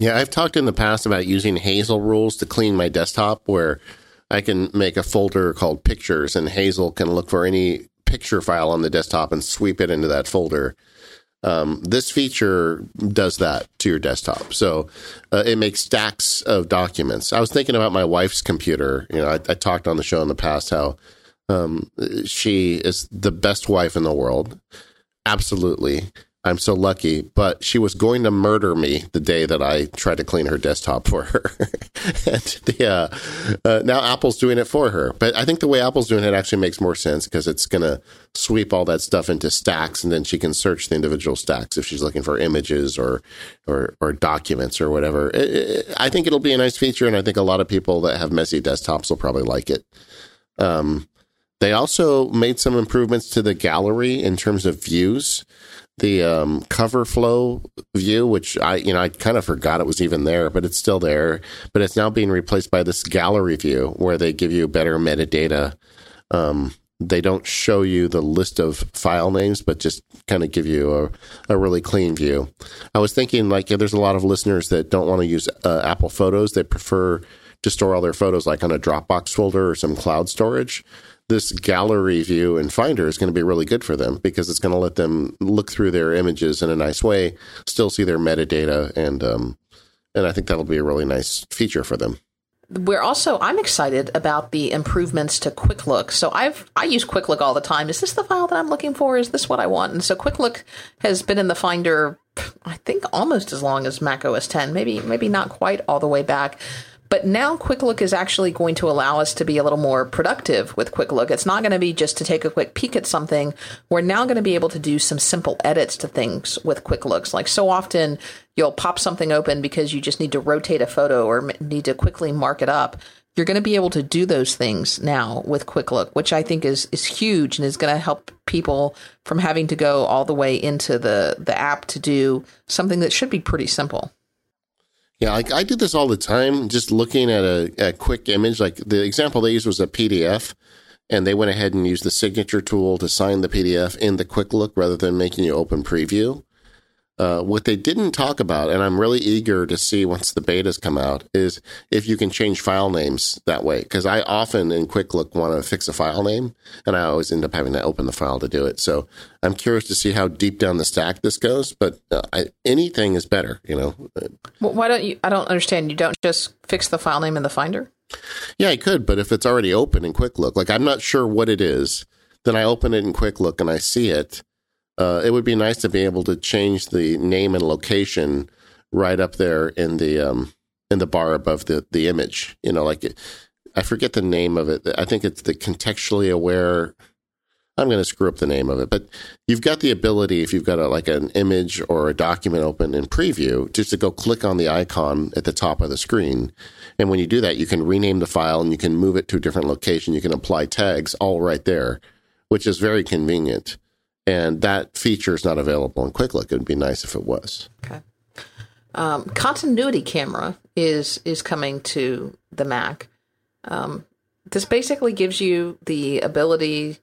Yeah, I've talked in the past about using Hazel rules to clean my desktop, where I can make a folder called Pictures, and Hazel can look for any picture file on the desktop and sweep it into that folder. Um, this feature does that to your desktop. So uh, it makes stacks of documents. I was thinking about my wife's computer. You know, I, I talked on the show in the past how um, she is the best wife in the world. Absolutely. I'm so lucky, but she was going to murder me the day that I tried to clean her desktop for her. and uh, uh, now Apple's doing it for her. But I think the way Apple's doing it actually makes more sense because it's going to sweep all that stuff into stacks, and then she can search the individual stacks if she's looking for images or or, or documents or whatever. It, it, I think it'll be a nice feature, and I think a lot of people that have messy desktops will probably like it. Um, they also made some improvements to the gallery in terms of views the um, cover flow view, which I, you know, I kind of forgot it was even there, but it's still there. But it's now being replaced by this gallery view where they give you better metadata. Um, they don't show you the list of file names, but just kind of give you a, a really clean view. I was thinking, like, yeah, there's a lot of listeners that don't want to use uh, Apple Photos; they prefer to store all their photos, like on a Dropbox folder or some cloud storage, this gallery view in Finder is going to be really good for them because it's going to let them look through their images in a nice way, still see their metadata, and um, and I think that'll be a really nice feature for them we're also I'm excited about the improvements to Quick Look. So I've I use Quick Look all the time. Is this the file that I'm looking for? Is this what I want? And so Quick Look has been in the Finder I think almost as long as Mac OS 10, maybe maybe not quite all the way back. But now Quick Look is actually going to allow us to be a little more productive with Quick Look. It's not going to be just to take a quick peek at something. We're now going to be able to do some simple edits to things with Quick Looks. Like so often you'll pop something open because you just need to rotate a photo or need to quickly mark it up. You're going to be able to do those things now with Quick Look, which I think is is huge and is going to help people from having to go all the way into the the app to do something that should be pretty simple. Yeah, like I do this all the time, just looking at a, a quick image. Like the example they used was a PDF, and they went ahead and used the signature tool to sign the PDF in the quick look rather than making you open preview. Uh, what they didn't talk about, and I'm really eager to see once the betas come out, is if you can change file names that way. Because I often in Quick Look want to fix a file name, and I always end up having to open the file to do it. So I'm curious to see how deep down the stack this goes. But uh, I, anything is better, you know. Well, why don't you? I don't understand. You don't just fix the file name in the Finder. Yeah, I could, but if it's already open in Quick Look, like I'm not sure what it is, then I open it in Quick Look and I see it uh, it would be nice to be able to change the name and location right up there in the um, in the bar above the the image. You know, like I forget the name of it. I think it's the contextually aware. I'm going to screw up the name of it, but you've got the ability if you've got a, like an image or a document open in preview, just to go click on the icon at the top of the screen, and when you do that, you can rename the file and you can move it to a different location. You can apply tags all right there, which is very convenient and that feature is not available in Quick Look. It would be nice if it was. Okay. Um, continuity camera is is coming to the Mac. Um, this basically gives you the ability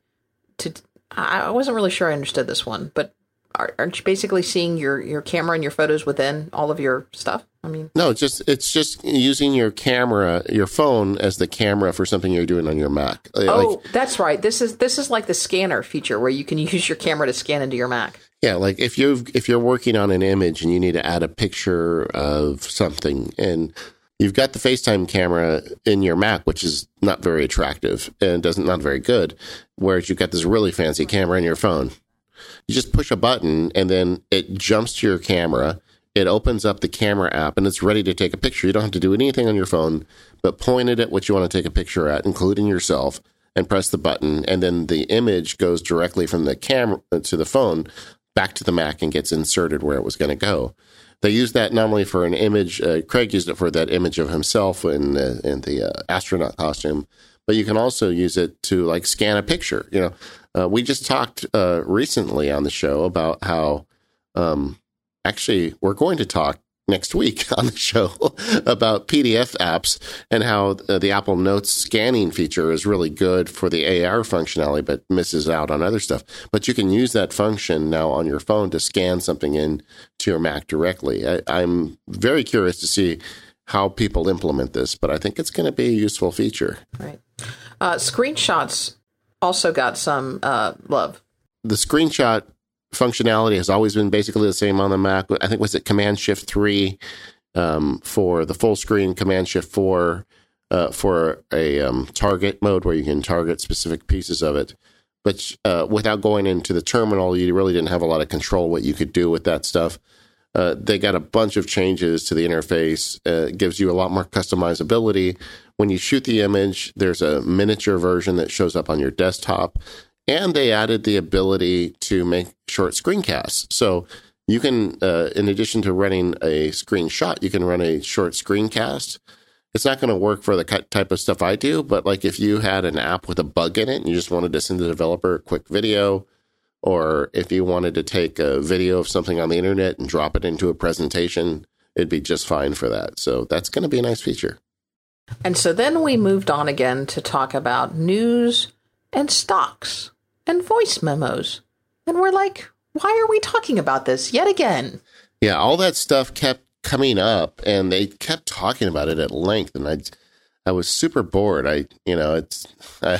to. I wasn't really sure I understood this one, but aren't you basically seeing your your camera and your photos within all of your stuff? I mean, no, it's just it's just using your camera, your phone as the camera for something you're doing on your Mac. Oh, like, that's right. This is this is like the scanner feature where you can use your camera to scan into your Mac. Yeah, like if you if you're working on an image and you need to add a picture of something and you've got the FaceTime camera in your Mac, which is not very attractive and doesn't not very good, whereas you've got this really fancy camera in your phone you just push a button and then it jumps to your camera. It opens up the camera app and it's ready to take a picture. You don't have to do anything on your phone, but point it at what you want to take a picture at, including yourself, and press the button. And then the image goes directly from the camera to the phone back to the Mac and gets inserted where it was going to go. They use that not only for an image, uh, Craig used it for that image of himself in, uh, in the uh, astronaut costume, but you can also use it to like scan a picture. You know, uh, we just talked uh, recently on the show about how, um, actually, we're going to talk next week on the show about PDF apps and how uh, the Apple Notes scanning feature is really good for the AR functionality, but misses out on other stuff. But you can use that function now on your phone to scan something in to your Mac directly. I, I'm very curious to see how people implement this, but I think it's going to be a useful feature. Right. Uh, screenshots also got some uh, love. The screenshot functionality has always been basically the same on the Mac. I think was it Command Shift three um, for the full screen, Command Shift four uh, for a um, target mode where you can target specific pieces of it. But uh, without going into the terminal, you really didn't have a lot of control what you could do with that stuff. Uh, they got a bunch of changes to the interface. Uh, gives you a lot more customizability when you shoot the image, there's a miniature version that shows up on your desktop. And they added the ability to make short screencasts. So you can, uh, in addition to running a screenshot, you can run a short screencast. It's not going to work for the type of stuff I do, but like if you had an app with a bug in it and you just wanted to send the developer a quick video, or if you wanted to take a video of something on the internet and drop it into a presentation, it'd be just fine for that. So that's going to be a nice feature. And so then we moved on again to talk about news and stocks and voice memos. And we're like, why are we talking about this yet again? Yeah, all that stuff kept coming up and they kept talking about it at length. And I, I was super bored. I, you know, it's, I,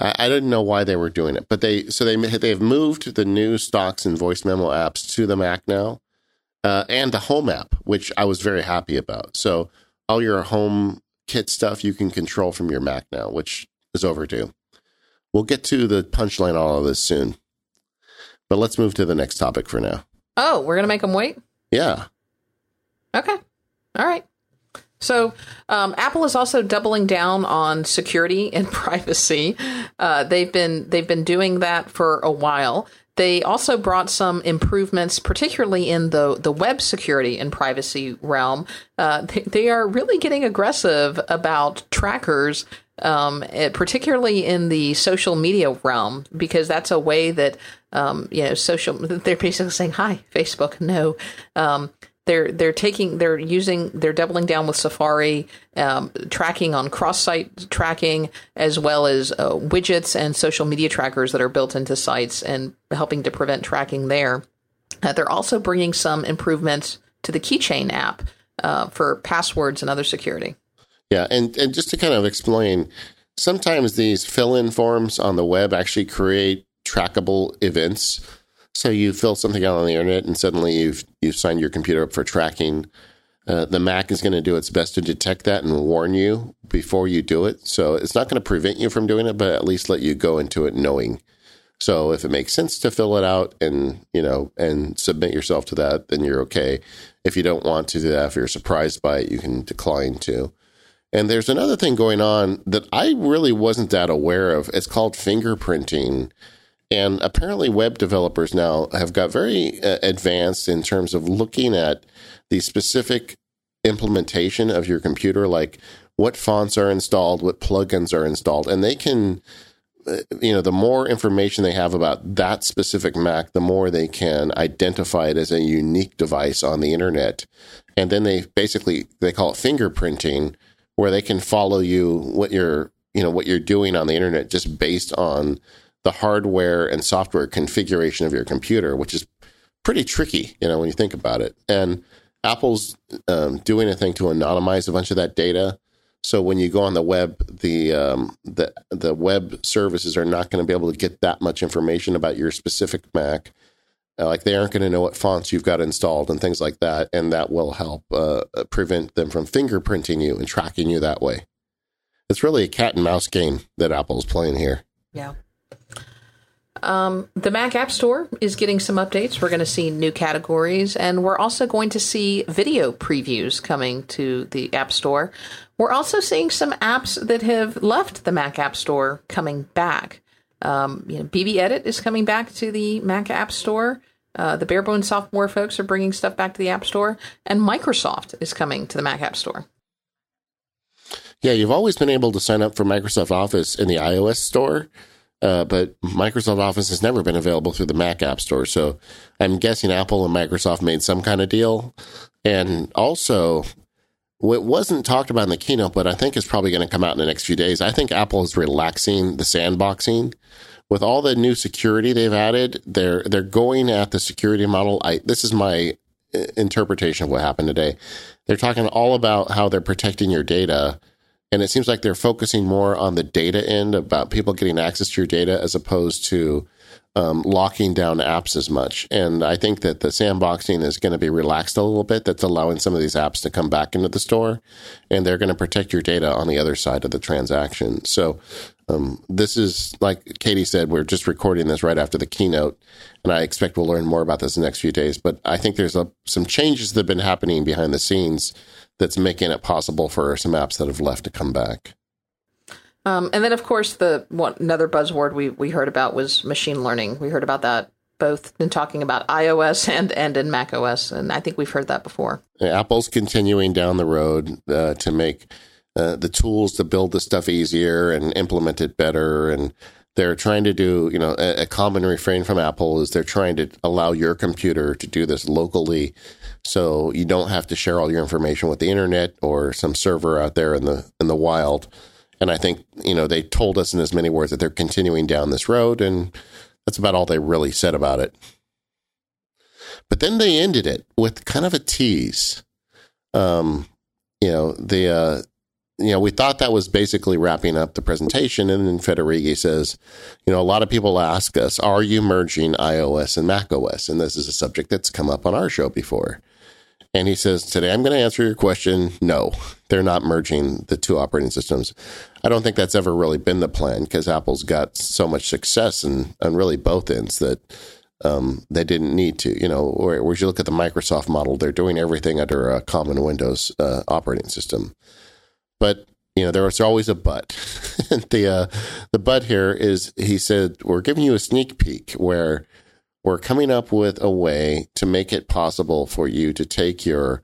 I didn't know why they were doing it, but they, so they, they've moved the new stocks and voice memo apps to the Mac now, uh, and the home app, which I was very happy about. So all your home kit stuff you can control from your Mac now, which is overdue. We'll get to the punchline all of this soon, but let's move to the next topic for now. Oh, we're going to make them wait? Yeah. Okay. All right. So, um, Apple is also doubling down on security and privacy. Uh, they've been they've been doing that for a while. They also brought some improvements, particularly in the the web security and privacy realm. Uh, they, they, are really getting aggressive about trackers, um, eh, particularly in the social media realm, because that's a way that um, you know social. They're basically saying, "Hi, Facebook, no." They're they're taking they're using they're doubling down with Safari um, tracking on cross-site tracking as well as uh, widgets and social media trackers that are built into sites and helping to prevent tracking there. Uh, they're also bringing some improvements to the Keychain app uh, for passwords and other security. Yeah, and and just to kind of explain, sometimes these fill-in forms on the web actually create trackable events so you fill something out on the internet, and suddenly you've you've signed your computer up for tracking. Uh, the Mac is going to do its best to detect that and warn you before you do it. So it's not going to prevent you from doing it, but at least let you go into it knowing. So if it makes sense to fill it out and you know and submit yourself to that, then you're okay. If you don't want to do that, if you're surprised by it, you can decline to. And there's another thing going on that I really wasn't that aware of. It's called fingerprinting. And apparently, web developers now have got very uh, advanced in terms of looking at the specific implementation of your computer, like what fonts are installed, what plugins are installed, and they can, uh, you know, the more information they have about that specific Mac, the more they can identify it as a unique device on the internet. And then they basically they call it fingerprinting, where they can follow you what you're you know what you're doing on the internet just based on the hardware and software configuration of your computer, which is pretty tricky, you know, when you think about it. And Apple's um, doing a thing to anonymize a bunch of that data. So when you go on the web, the um, the the web services are not going to be able to get that much information about your specific Mac. Uh, like they aren't going to know what fonts you've got installed and things like that, and that will help uh, prevent them from fingerprinting you and tracking you that way. It's really a cat and mouse game that Apple's playing here. Yeah. Um, the Mac App Store is getting some updates. We're going to see new categories, and we're also going to see video previews coming to the App Store. We're also seeing some apps that have left the Mac App Store coming back. Um, you know, BB Edit is coming back to the Mac App Store. Uh, the Barebones software folks are bringing stuff back to the App Store, and Microsoft is coming to the Mac App Store. Yeah, you've always been able to sign up for Microsoft Office in the iOS store uh, but Microsoft Office has never been available through the Mac App Store. So I'm guessing Apple and Microsoft made some kind of deal. And also, what wasn't talked about in the keynote, but I think is probably going to come out in the next few days. I think Apple is relaxing the sandboxing with all the new security they've added. They're they're going at the security model. I this is my uh, interpretation of what happened today. They're talking all about how they're protecting your data and it seems like they're focusing more on the data end about people getting access to your data as opposed to um, locking down apps as much. And I think that the sandboxing is going to be relaxed a little bit. That's allowing some of these apps to come back into the store, and they're going to protect your data on the other side of the transaction. So um, this is like Katie said, we're just recording this right after the keynote, and I expect we'll learn more about this in the next few days. But I think there's a, some changes that have been happening behind the scenes that's making it possible for some apps that have left to come back. Um, and then, of course, the one another buzzword we we heard about was machine learning. We heard about that both in talking about iOS and and in Mac OS, and I think we've heard that before. Apple's continuing down the road uh, to make uh, the tools to build the stuff easier and implement it better, and they're trying to do you know a, a common refrain from Apple is they're trying to allow your computer to do this locally so you don't have to share all your information with the internet or some server out there in the in the wild. And I think you know they told us in as many words that they're continuing down this road, and that's about all they really said about it. But then they ended it with kind of a tease. Um, you know, the uh, you know, we thought that was basically wrapping up the presentation. And then Federighi says, you know, a lot of people ask us, are you merging iOS and macOS? And this is a subject that's come up on our show before. And he says, today I'm going to answer your question. No, they're not merging the two operating systems. I don't think that's ever really been the plan because Apple's got so much success and on really both ends that um, they didn't need to. You know, or whereas you look at the Microsoft model, they're doing everything under a common Windows uh, operating system. But you know, there was always a but. the uh, the but here is he said we're giving you a sneak peek where we're coming up with a way to make it possible for you to take your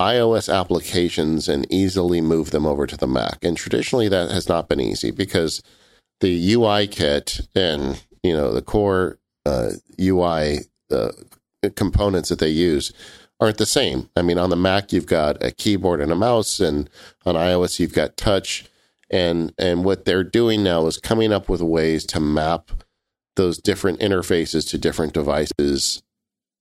iOS applications and easily move them over to the Mac. And traditionally, that has not been easy because the UI kit and you know the core uh, UI uh, components that they use aren't the same. I mean, on the Mac you've got a keyboard and a mouse, and on iOS you've got touch. And and what they're doing now is coming up with ways to map those different interfaces to different devices,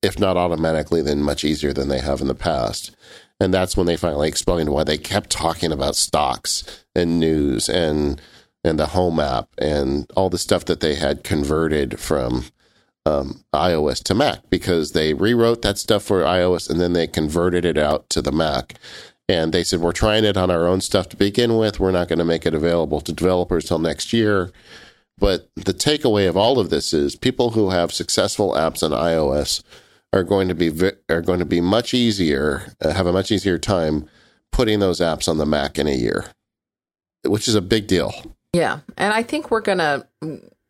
if not automatically, then much easier than they have in the past. And that's when they finally explained why they kept talking about stocks and news and and the home app and all the stuff that they had converted from um, iOS to Mac because they rewrote that stuff for iOS and then they converted it out to the Mac. And they said, We're trying it on our own stuff to begin with. We're not going to make it available to developers till next year. But the takeaway of all of this is people who have successful apps on iOS are going to be are going to be much easier, uh, have a much easier time putting those apps on the Mac in a year, which is a big deal. Yeah, and I think we're gonna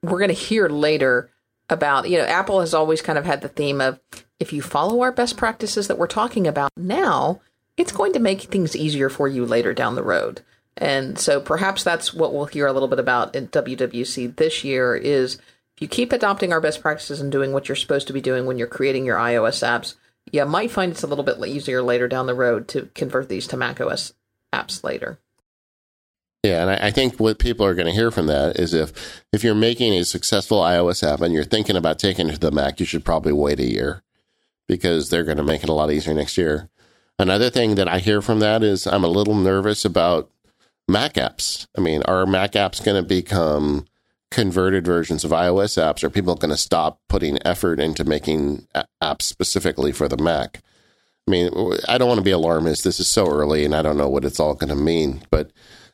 we're gonna hear later about, you know, Apple has always kind of had the theme of if you follow our best practices that we're talking about now, it's going to make things easier for you later down the road. And so perhaps that's what we'll hear a little bit about in WWDC this year is if you keep adopting our best practices and doing what you're supposed to be doing when you're creating your iOS apps, you might find it's a little bit easier later down the road to convert these to macOS apps later. Yeah, and I, I, think what people are going to hear from that is if if you're making a successful iOS app and you're thinking about taking it to the Mac, you should probably wait a year because they're going to make it a lot easier next year. Another thing that I hear from that is I'm a little nervous about Mac apps. I mean, are Mac apps going to become converted versions of iOS apps? Are people going to stop putting effort into making apps specifically for the Mac? I mean, I don't want to be alarmist. This is so early, and I don't know what it's all going to mean, but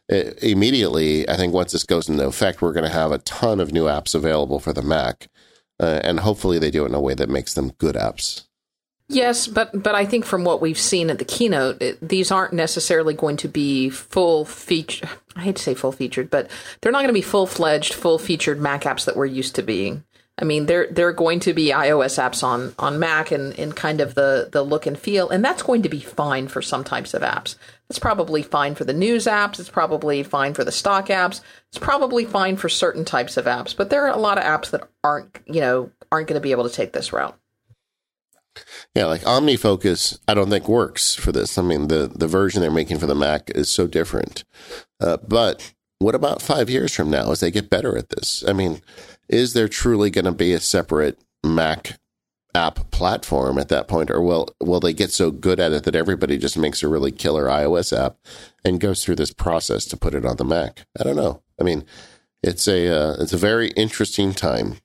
immediately, I think once this goes into effect, we're going to have a ton of new apps available for the Mac, uh, and hopefully they do it in a way that makes them good apps. Yes, but but I think from what we've seen at the keynote, it, these aren't necessarily going to be full feature. I hate to say full featured, but they're not going to be full fledged, full featured Mac apps that we're used to being. I mean, they're they're going to be iOS apps on on Mac and in kind of the the look and feel, and that's going to be fine for some types of apps. It's probably fine for the news apps. It's probably fine for the stock apps. It's probably fine for certain types of apps, but there are a lot of apps that aren't you know aren't going to be able to take this route. Yeah, like OmniFocus, I don't think works for this. I mean, the the version they're making for the Mac is so different. Uh, but what about five years from now as they get better at this? I mean is there truly going to be a separate Mac app platform at that point, or will will they get so good at it that everybody just makes a really killer iOS app and goes through this process to put it on the Mac? I don't know. I mean, it's a uh, it's a very interesting time.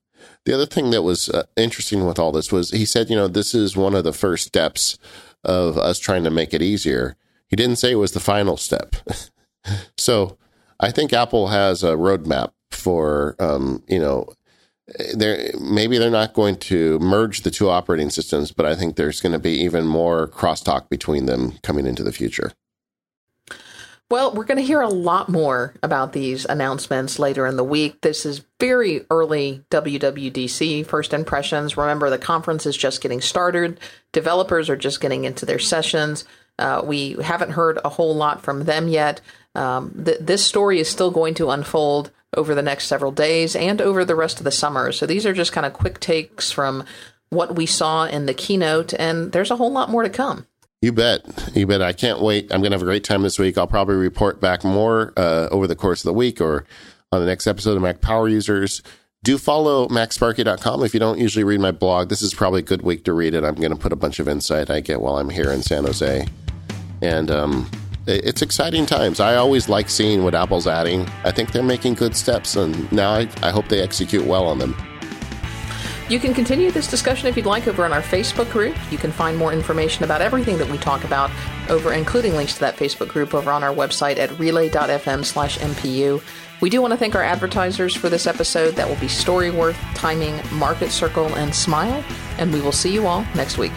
The other thing that was uh, interesting with all this was he said, you know, this is one of the first steps of us trying to make it easier. He didn't say it was the final step. so I think Apple has a roadmap for um, you know they're maybe they're not going to merge the two operating systems, but I think there's going to be even more crosstalk between them coming into the future. Well, we're going to hear a lot more about these announcements later in the week. This is very early WWDC first impressions. Remember, the conference is just getting started. Developers are just getting into their sessions. Uh, we haven't heard a whole lot from them yet. Um, th- this story is still going to unfold over the next several days and over the rest of the summer. So these are just kind of quick takes from what we saw in the keynote, and there's a whole lot more to come. You bet. You bet. I can't wait. I'm going to have a great time this week. I'll probably report back more uh, over the course of the week or on the next episode of Mac Power Users. Do follow MacSparky.com if you don't usually read my blog. This is probably a good week to read it. I'm going to put a bunch of insight I get while I'm here in San Jose. And um, it's exciting times. I always like seeing what Apple's adding. I think they're making good steps, and now I, I hope they execute well on them. You can continue this discussion if you'd like over on our Facebook group. You can find more information about everything that we talk about over, including links to that Facebook group over on our website at relay.fm slash MPU. We do want to thank our advertisers for this episode. That will be Storyworth, Timing, Marketcircle, and Smile. And we will see you all next week.